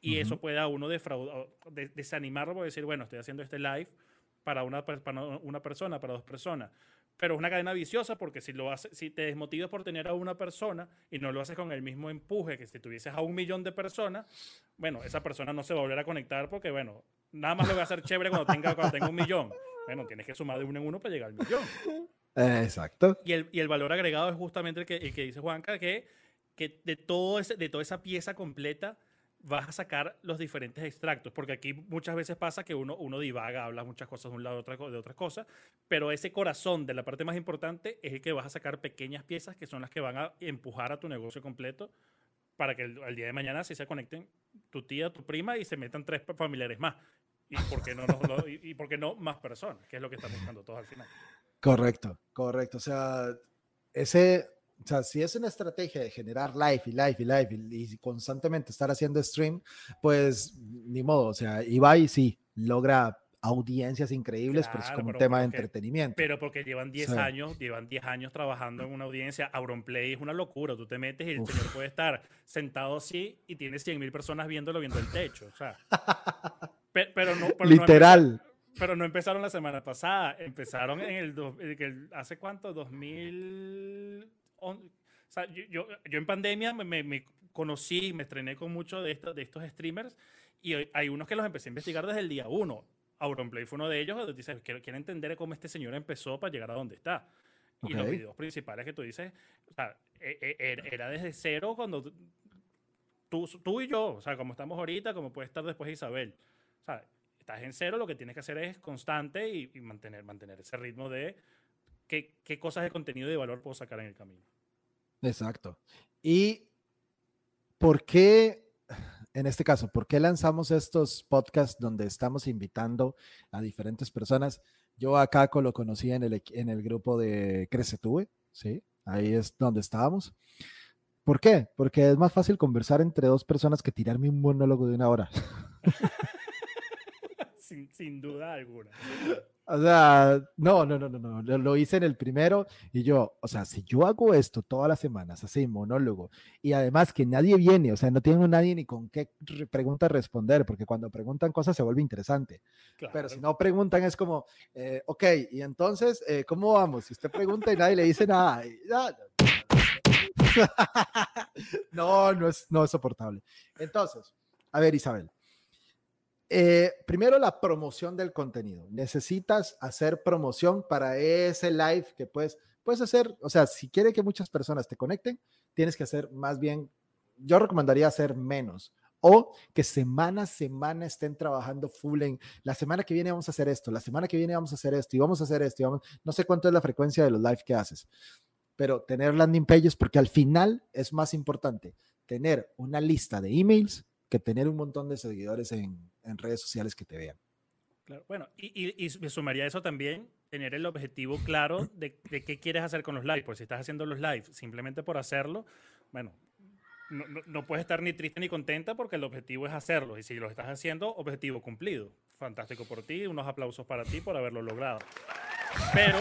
y eso puede a uno defraudar, de- desanimarlo decir, bueno, estoy haciendo este live para una, para una persona, para dos personas. Pero es una cadena viciosa porque si, lo hace, si te desmotivas por tener a una persona y no lo haces con el mismo empuje que si tuvieses a un millón de personas, bueno, esa persona no se va a volver a conectar porque, bueno, nada más lo va a hacer chévere cuando tenga, cuando tenga un millón. Bueno, tienes que sumar de uno en uno para llegar al millón. Exacto. Y el, y el valor agregado es justamente el que, el que dice Juanca, que, que de, todo ese, de toda esa pieza completa vas a sacar los diferentes extractos, porque aquí muchas veces pasa que uno, uno divaga, habla muchas cosas de un lado, otra, de otras cosas, pero ese corazón de la parte más importante es el que vas a sacar pequeñas piezas que son las que van a empujar a tu negocio completo para que el, al día de mañana sí se conecten tu tía, tu prima y se metan tres familiares más. Y por qué no, y, y no más personas, que es lo que estamos buscando todos al final. Correcto, correcto. O sea, ese, o sea, si es una estrategia de generar live y live y live y, y constantemente estar haciendo stream, pues ni modo. O sea, Ibai sí logra audiencias increíbles, pero es Claro, como un tema de porque- entretenimiento. Pero porque llevan 10 Sí. años, llevan 10 años trabajando en una audiencia. Auronplay es una locura. Tú te metes y el Uf. señor puede estar sentado así y tiene 100 mil personas viéndolo viendo el techo. O sea, pe- pero, no, pero no Literal. empezaron- pero no empezaron la semana pasada. Empezaron en el, do- el- ¿hace cuánto? 2000. On- O sea, yo, yo, yo en pandemia me, me- conocí, me estrené con muchos de estos, de estos streamers y hay- unos que los empecé a investigar desde el día uno. Auronplay fue uno de ellos, donde dice, quiero, quiero entender cómo este señor empezó para llegar a donde está. Y los videos principales que tú dices, o sea, e, e, era desde cero cuando tú, tú y yo, o sea, como estamos ahorita, como puede estar después Isabel. O sea, estás en cero, lo que tienes que hacer es constante y, mantener, mantener ese ritmo de qué, qué cosas de contenido y de valor puedo sacar en el camino. Exacto. ¿Y por qué, en este caso, por qué lanzamos estos podcasts donde estamos invitando a diferentes personas? Yo a Caco lo conocí en el, en el grupo de Crecetube, ¿sí? Ahí es donde estábamos. ¿Por qué? Porque es más fácil conversar entre dos personas que tirarme un monólogo de una hora. sin, duda alguna. O sea, no, no, no, no, no. Lo, hice en el primero y yo, o sea, si yo hago esto todas las semanas, así, monólogo, y además que nadie viene, o sea, no tengo nadie ni con qué pregunta responder, porque cuando preguntan cosas se vuelve interesante. Pero si no preguntan es como, eh, ok, y entonces, eh, ¿cómo vamos? Si usted pregunta y nadie le dice nada, no, no es, no es soportable. Entonces, a ver, Isabel. Eh, primero, la promoción del contenido. Necesitas hacer promoción para ese live que puedes, puedes hacer. O sea, si quiere que muchas personas te conecten, tienes que hacer más bien, yo recomendaría hacer menos. O que semana a semana estén trabajando full en la semana que viene vamos a hacer esto, la semana que viene vamos a hacer esto y vamos a hacer esto. Y vamos, no sé cuánto es la frecuencia de los live que haces, pero tener landing pages porque al final es más importante tener una lista de emails que tener un montón de seguidores en, en redes sociales que te vean. Claro. Bueno, y, y, me sumaría eso también, tener el objetivo claro de, de, qué quieres hacer con los lives. Pues si estás haciendo los lives simplemente por hacerlo, bueno, no, no, puedes estar ni triste ni contenta porque el objetivo es hacerlo. Y si lo estás haciendo, objetivo cumplido. Fantástico por ti, unos aplausos para ti por haberlo logrado. Pero,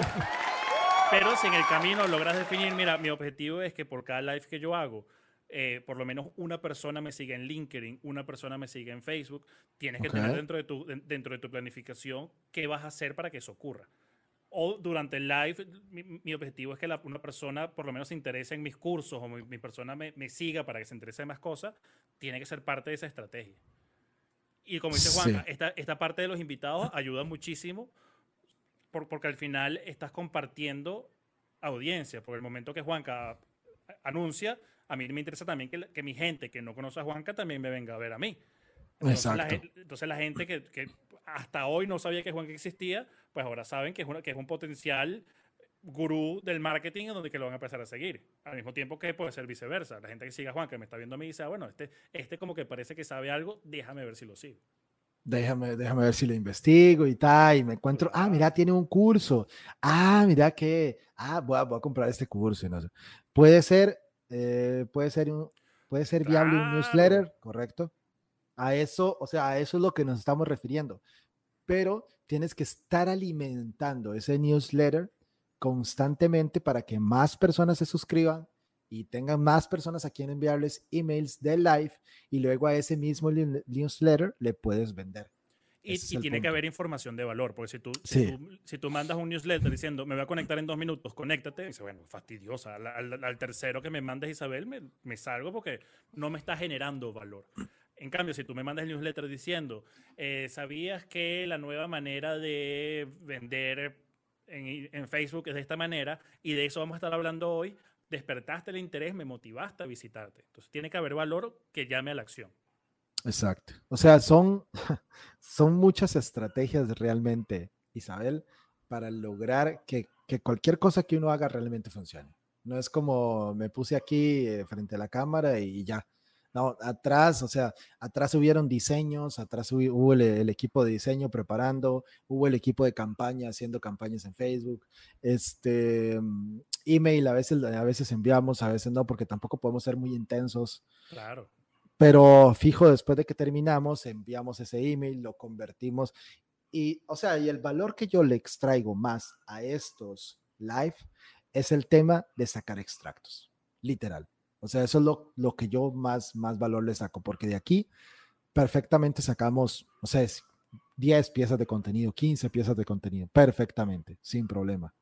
pero si en el camino logras definir, mira, mi objetivo es que por cada live que yo hago, eh, por lo menos una persona me sigue en LinkedIn, una persona me sigue en Facebook, tienes que tener dentro de, tu, dentro de tu planificación qué vas a hacer para que eso ocurra. O durante el live, mi, objetivo es que una persona por lo menos se interese en mis cursos o mi, persona me, me, siga para que se interese en más cosas, tiene que ser parte de esa estrategia. Y como dice Juan, esta, esta, parte de los invitados ayuda muchísimo por, porque al final estás compartiendo audiencia. Por el momento que Juanca anuncia, a mí me interesa también que, que, mi gente que no conoce a Juanca también me venga a ver a mí. Entonces, Exacto. La, entonces la gente que, que, hasta hoy no sabía que Juanca existía, pues ahora saben que es, una, que es un potencial gurú del marketing en donde que lo van a empezar a seguir. Al mismo tiempo que puede ser viceversa. La gente que siga a Juanca me está viendo a mí y dice, ah, bueno, este, este como que parece que sabe algo, déjame ver si lo sigo. Déjame, déjame ver si lo investigo y tal, y me encuentro, ah, mira, tiene un curso, ah, mira que, ah, voy a, voy a comprar este curso. No sé. Puede ser eh, puede ser, un, puede ser viable un newsletter, correcto. A eso, o sea, a eso es lo que nos estamos refiriendo. Pero tienes que estar alimentando ese newsletter constantemente para que más personas se suscriban y tengan más personas a quien enviarles emails de live y luego a ese mismo newsletter le puedes vender. Y, tiene que haber información de valor, porque si tú, si tú, mandas un newsletter diciendo, me voy a conectar en dos minutos, conéctate, dice, bueno, fastidiosa, al, tercero que me mandes Isabel, me, me, salgo porque no me está generando valor. En cambio, si tú me mandas el newsletter diciendo, eh, ¿sabías que la nueva manera de vender en, en Facebook es de esta manera? Y de eso vamos a estar hablando hoy. Despertaste el interés, me motivaste a visitarte. Entonces, tiene que haber valor que llame a la acción. Exacto. O sea, son, son muchas estrategias realmente, Isabel, para lograr que, que, cualquier cosa que uno haga realmente funcione. No es como me puse aquí eh, frente a la cámara y ya. No, atrás, o sea, atrás hubieron diseños, atrás hubo, el, equipo de diseño preparando, hubo el equipo de campaña haciendo campañas en Facebook, este, mm, email a veces, a veces enviamos, a veces no, porque tampoco podemos ser muy intensos. Claro. Pero fijo, después de que terminamos, enviamos ese email, lo convertimos y, o sea, y el valor que yo le extraigo más a estos live es el tema de sacar extractos, literal. O sea, eso es lo, lo que yo más, más valor le saco, porque de aquí perfectamente sacamos, o sea, 10 piezas de contenido, 15 piezas de contenido, perfectamente, sin problema.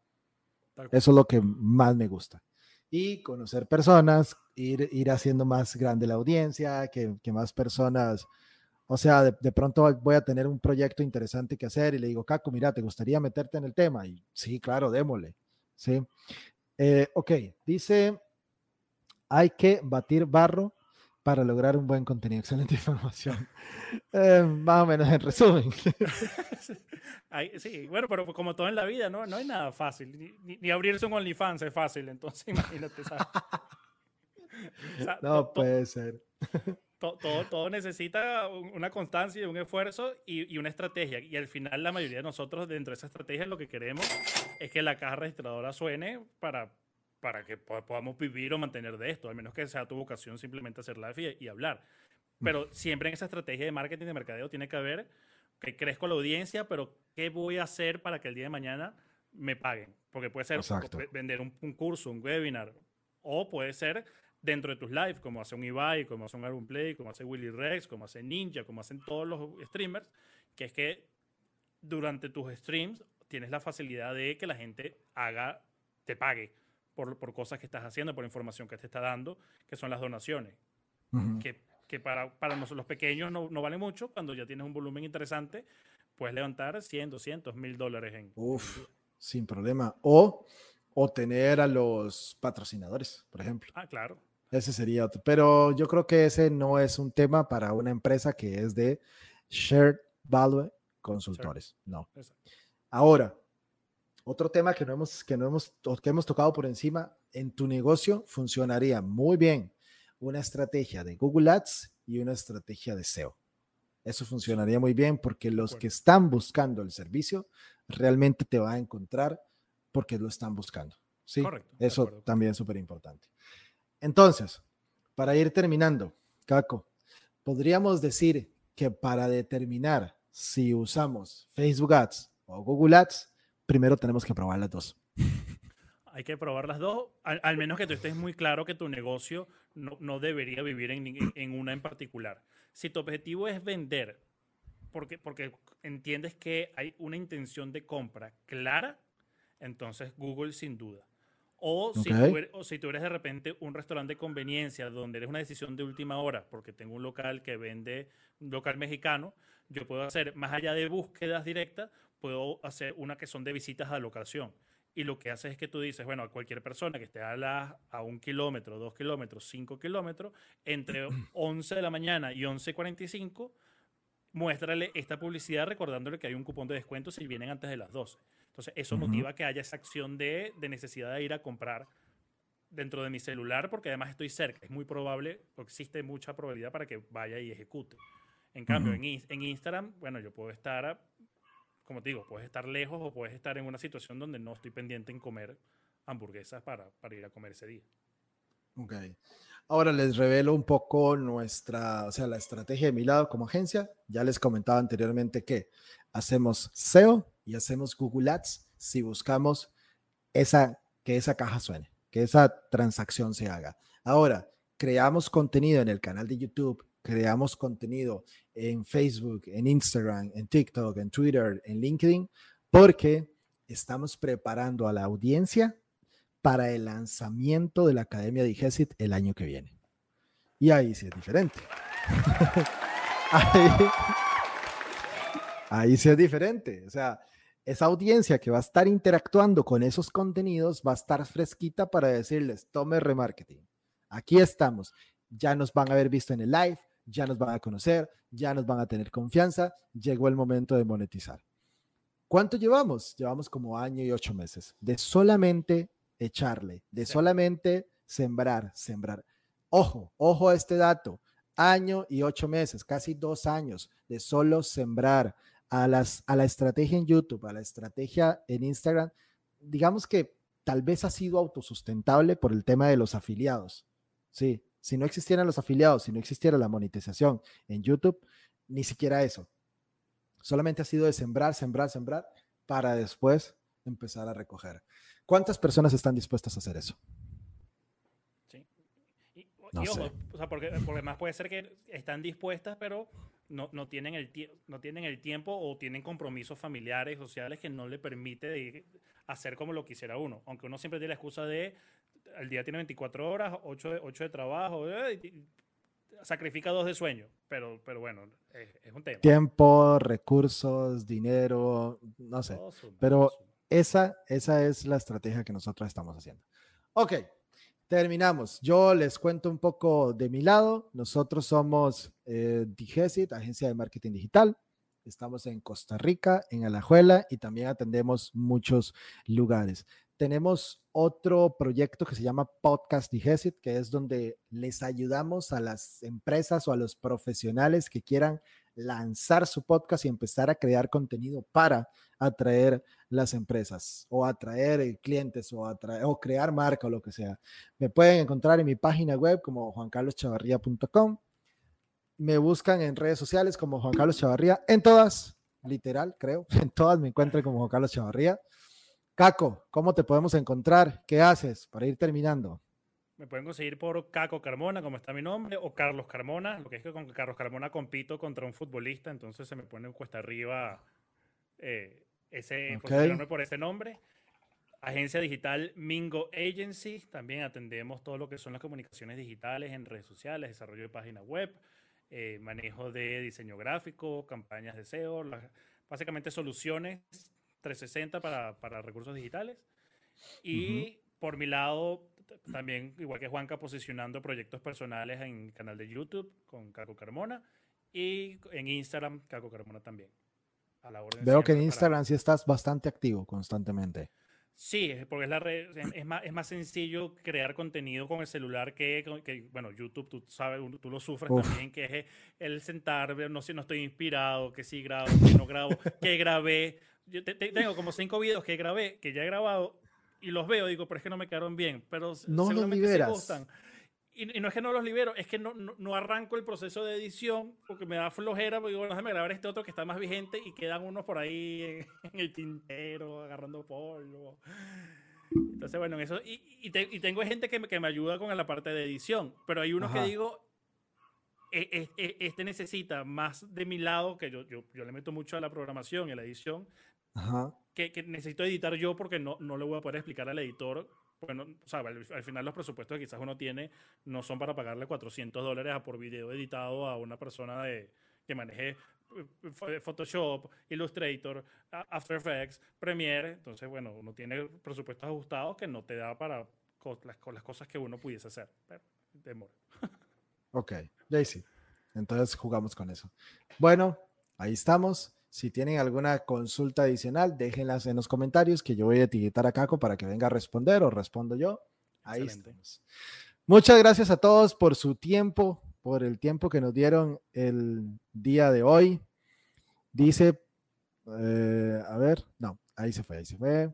Eso es lo que más me gusta y conocer personas, ir, ir haciendo más grande la audiencia, que, que más personas, o sea, de, de, pronto voy a tener un proyecto interesante que hacer y le digo, Caco, mira, ¿te gustaría meterte en el tema? Y sí, claro, démosle. ¿sí? Eh, ok, dice, hay que batir barro para lograr un buen contenido. Excelente información. Eh, más o menos en resumen. sí, bueno, pero como todo en la vida, no, no hay nada fácil. Ni, abrirse un OnlyFans es fácil, entonces imagínate. no puede ser. todo, todo, necesita una constancia, un esfuerzo y, y, una estrategia. Y al final la mayoría de nosotros dentro de esa estrategia lo que queremos es que la caja registradora suene para, para que podamos vivir o mantener de esto, al menos que sea tu vocación simplemente hacer live y, y hablar. Pero siempre en esa estrategia de marketing de mercadeo tiene que haber que crezco la audiencia, pero ¿qué voy a hacer para que el día de mañana me paguen? Porque puede ser vender un, un, curso, un webinar, o puede ser dentro de tus lives, como hace un Ibai, como hace un Aaron Play, como hace Willy Rex, como hace Ninja, como hacen todos los streamers, que es que durante tus streams tienes la facilidad de que la gente haga, te pague por, por cosas que estás haciendo, por información que te está dando, que son las donaciones. Que, que, para, para nosotros los pequeños no, no, vale mucho, cuando ya tienes un volumen interesante, puedes levantar 100, 200, 1000 dólares en... Uf, sin problema. O, o tener a los patrocinadores, por ejemplo. Ah, claro. Ese sería otro. Pero yo creo que ese no es un tema para una empresa que es de Shared Value Consultores. No. Ahora, otro tema que no hemos, que no hemos, que hemos tocado por encima, en tu negocio funcionaría muy bien una estrategia de Google Ads y una estrategia de SEO. Eso funcionaría muy bien porque los que están buscando el servicio realmente te va a encontrar porque lo están buscando. Sí, Correcto, eso también es súper importante. Entonces, para ir terminando, Caco, podríamos decir que para determinar si usamos Facebook Ads o Google Ads, primero tenemos que probar las dos. Hay que probar las dos, al, menos que tú estés muy claro que tu negocio no, debería vivir en, en, una en particular. Si tu objetivo es vender, porque, porque entiendes que hay una intención de compra clara, entonces Google sin duda. O, si tú eres, o si tú eres de repente un restaurante de conveniencia donde eres una decisión de última hora, porque tengo un local que vende, un local mexicano, yo puedo hacer, más allá de búsquedas directas, puedo hacer una que son de visitas a locación. Y lo que hace es que tú dices, bueno, a cualquier persona que esté a, la, a un kilómetro, dos kilómetros, cinco kilómetros, entre 11 de la mañana y 11.45, muéstrale esta publicidad recordándole que hay un cupón de descuento si vienen antes de las 12. Entonces, eso motiva que haya esa acción de, de, necesidad de ir a comprar dentro de mi celular, porque además estoy cerca. Es muy probable, o existe mucha probabilidad para que vaya y ejecute. En cambio, en, en, Instagram, bueno, yo puedo estar, como te digo, puedes estar lejos o puedes estar en una situación donde no estoy pendiente en comer hamburguesas para, para ir a comer ese día. Ok. Ahora les revelo un poco nuestra, o sea, la estrategia de mi lado como agencia. Ya les comentaba anteriormente que hacemos SEO y hacemos Google Ads si buscamos esa, que esa caja suene, que esa transacción se haga. Ahora, creamos contenido en el canal de YouTube, creamos contenido en Facebook, en Instagram, en TikTok, en Twitter, en LinkedIn, porque estamos preparando a la audiencia para el lanzamiento de la Academia de el año que viene. Y ahí sí es diferente. ahí, ahí sí es diferente. O sea, esa audiencia que va a estar interactuando con esos contenidos va a estar fresquita para decirles, tome remarketing. Aquí estamos. Ya nos van a haber visto en el live, ya nos van a conocer, ya nos van a tener confianza. Llegó el momento de monetizar. ¿Cuánto llevamos? Llevamos como año y ocho meses de solamente echarle, de solamente sembrar, sembrar. Ojo, ojo a este dato. Año y ocho meses, casi dos años de solo sembrar a, las, a la estrategia en YouTube, a la estrategia en Instagram, digamos que tal vez ha sido autosustentable por el tema de los afiliados. Sí, si no existieran los afiliados, si no existiera la monetización en YouTube, ni siquiera eso. Solamente ha sido de sembrar, sembrar, sembrar para después empezar a recoger. ¿Cuántas personas están dispuestas a hacer eso? Sí. Y, ojo, o sea, porque, porque más puede ser que están dispuestas, pero no, no, tienen el no tienen el tiempo o tienen compromisos familiares, sociales que no le permite hacer como lo quisiera uno. Aunque uno siempre tiene la excusa de el día tiene 24 horas, 8 de, 8 de trabajo, eh, sacrifica dos de sueño. Pero, pero bueno, es, un tema. Tiempo, recursos, dinero, no sé. pero Esa, esa es la estrategia que nosotros estamos haciendo. Ok, terminamos. Yo les cuento un poco de mi lado. Nosotros somos eh, Digesit, agencia de marketing digital. Estamos en Costa Rica, en Alajuela y también atendemos muchos lugares. Tenemos otro proyecto que se llama Podcast Digesit, que es donde les ayudamos a las empresas o a los profesionales que quieran lanzar su podcast y empezar a crear contenido para atraer las empresas o atraer eh, clientes o, atraer, o crear marca o lo que sea. Me pueden encontrar en mi página web como juancarloschavarría.com. Me buscan en redes sociales como Juan Carlos Chavarría, en todas, literal, creo, en todas me encuentran como Juan Carlos Chavarría. Caco, ¿cómo te podemos encontrar? ¿Qué haces para ir terminando? Me pueden conseguir por Caco Carmona, como está mi nombre, o Carlos Carmona. Lo que es que con Carlos Carmona compito contra un futbolista, entonces se me pone cuesta arriba eh, ese, okay. por ese nombre. Agencia digital Mingo Agency. También atendemos todo lo que son las comunicaciones digitales en redes sociales, desarrollo de página web, eh, manejo de diseño gráfico, campañas de SEO, básicamente soluciones 360 para, para recursos digitales. Y por mi lado, también, igual que Juanca, posicionando proyectos personales en canal de YouTube con Caco Carmona y en Instagram, Caco Carmona también. A la orden Veo que en Instagram sí estás bastante activo constantemente. Sí, porque es, la red, es, más, es más sencillo crear contenido con el celular que, que bueno, YouTube, tú sabes, tú lo sufres también, que es el sentar, ver, no sé, no estoy inspirado, que sí grabo, que no grabo, que grabé. Yo tengo como cinco videos que grabé, que ya he grabado y los veo, digo, pero es que no me quedaron bien, pero no los liberas. gustan. Y, no es que no los libero, es que no, no, arranco el proceso de edición porque me da flojera, porque digo, bueno, déjame grabar este otro que está más vigente y quedan unos por ahí en, el tintero, agarrando polvo. Entonces, bueno, eso. Y, y, tengo gente que me, que me, ayuda con la parte de edición, pero hay unos que digo, e, e, e, este necesita más de mi lado, que yo, yo, yo le meto mucho a la programación y a la edición, que, que, necesito editar yo porque no, no le voy a poder explicar al editor. Bueno, o sea, al, final los presupuestos que quizás uno tiene no son para pagarle 400 dólares a por video editado a una persona de, que maneje eh, Photoshop, Illustrator, After Effects, Premiere. Entonces, bueno, uno tiene presupuestos ajustados que no te da para las, las cosas que uno pudiese hacer. Pero, demora. Ok, Jaycee. Entonces jugamos con eso. Bueno, ahí estamos. Si tienen alguna consulta adicional, déjenlas en los comentarios que yo voy a etiquetar a Caco para que venga a responder o respondo yo. Ahí estamos. Muchas gracias a todos por su tiempo, por el tiempo que nos dieron el día de hoy. Dice, eh, a ver, no, ahí se fue, ahí se fue.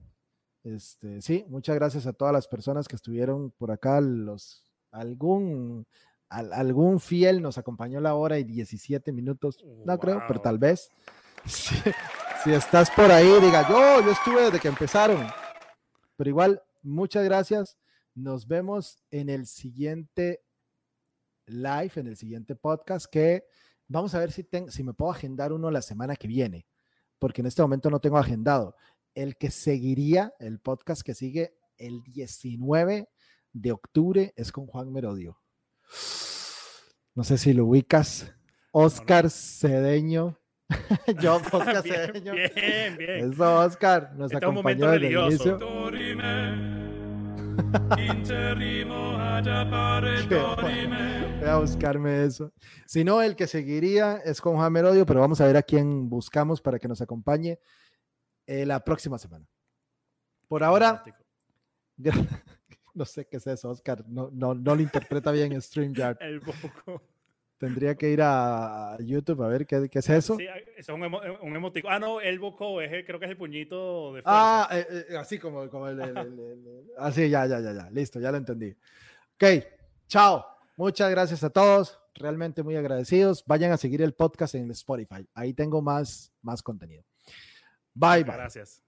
Este, sí, muchas gracias a todas las personas que estuvieron por acá. Los, algún, algún fiel nos acompañó la hora y 17 minutos, no creo, pero tal vez. Si, estás por ahí, diga yo, yo estuve desde que empezaron. Pero igual, muchas gracias. Nos vemos en el siguiente live, en el siguiente podcast, que vamos a ver si, si me puedo agendar uno la semana que viene, porque en este momento no tengo agendado. El que seguiría, el podcast que sigue el 19 de octubre es con Juan Merodio. No sé si lo ubicas. Oscar Cedeño Yo, Oscar bien, Bien, bien. Eso, Oscar, nos este acompañó desde el inicio. Voy a buscarme eso. Si no, el que seguiría es con Juan Merodio, pero vamos a ver a quién buscamos para que nos acompañe eh, la próxima semana. Por ahora, no sé qué es eso, Oscar. No, no, no lo interpreta bien StreamYard. El poco. Tendría que ir a YouTube a ver qué, qué es eso. Sí, es un, emo, un emotico. Ah, no, el boco es creo que es el puñito de fuerza. Ah, eh, eh, así como, como el, Así, ya, ya, ya, ya. Listo, ya lo entendí. Ok, chao. Muchas gracias a todos. Realmente muy agradecidos. Vayan a seguir el podcast en Spotify. Ahí tengo más, más contenido. Bye, bye. Gracias.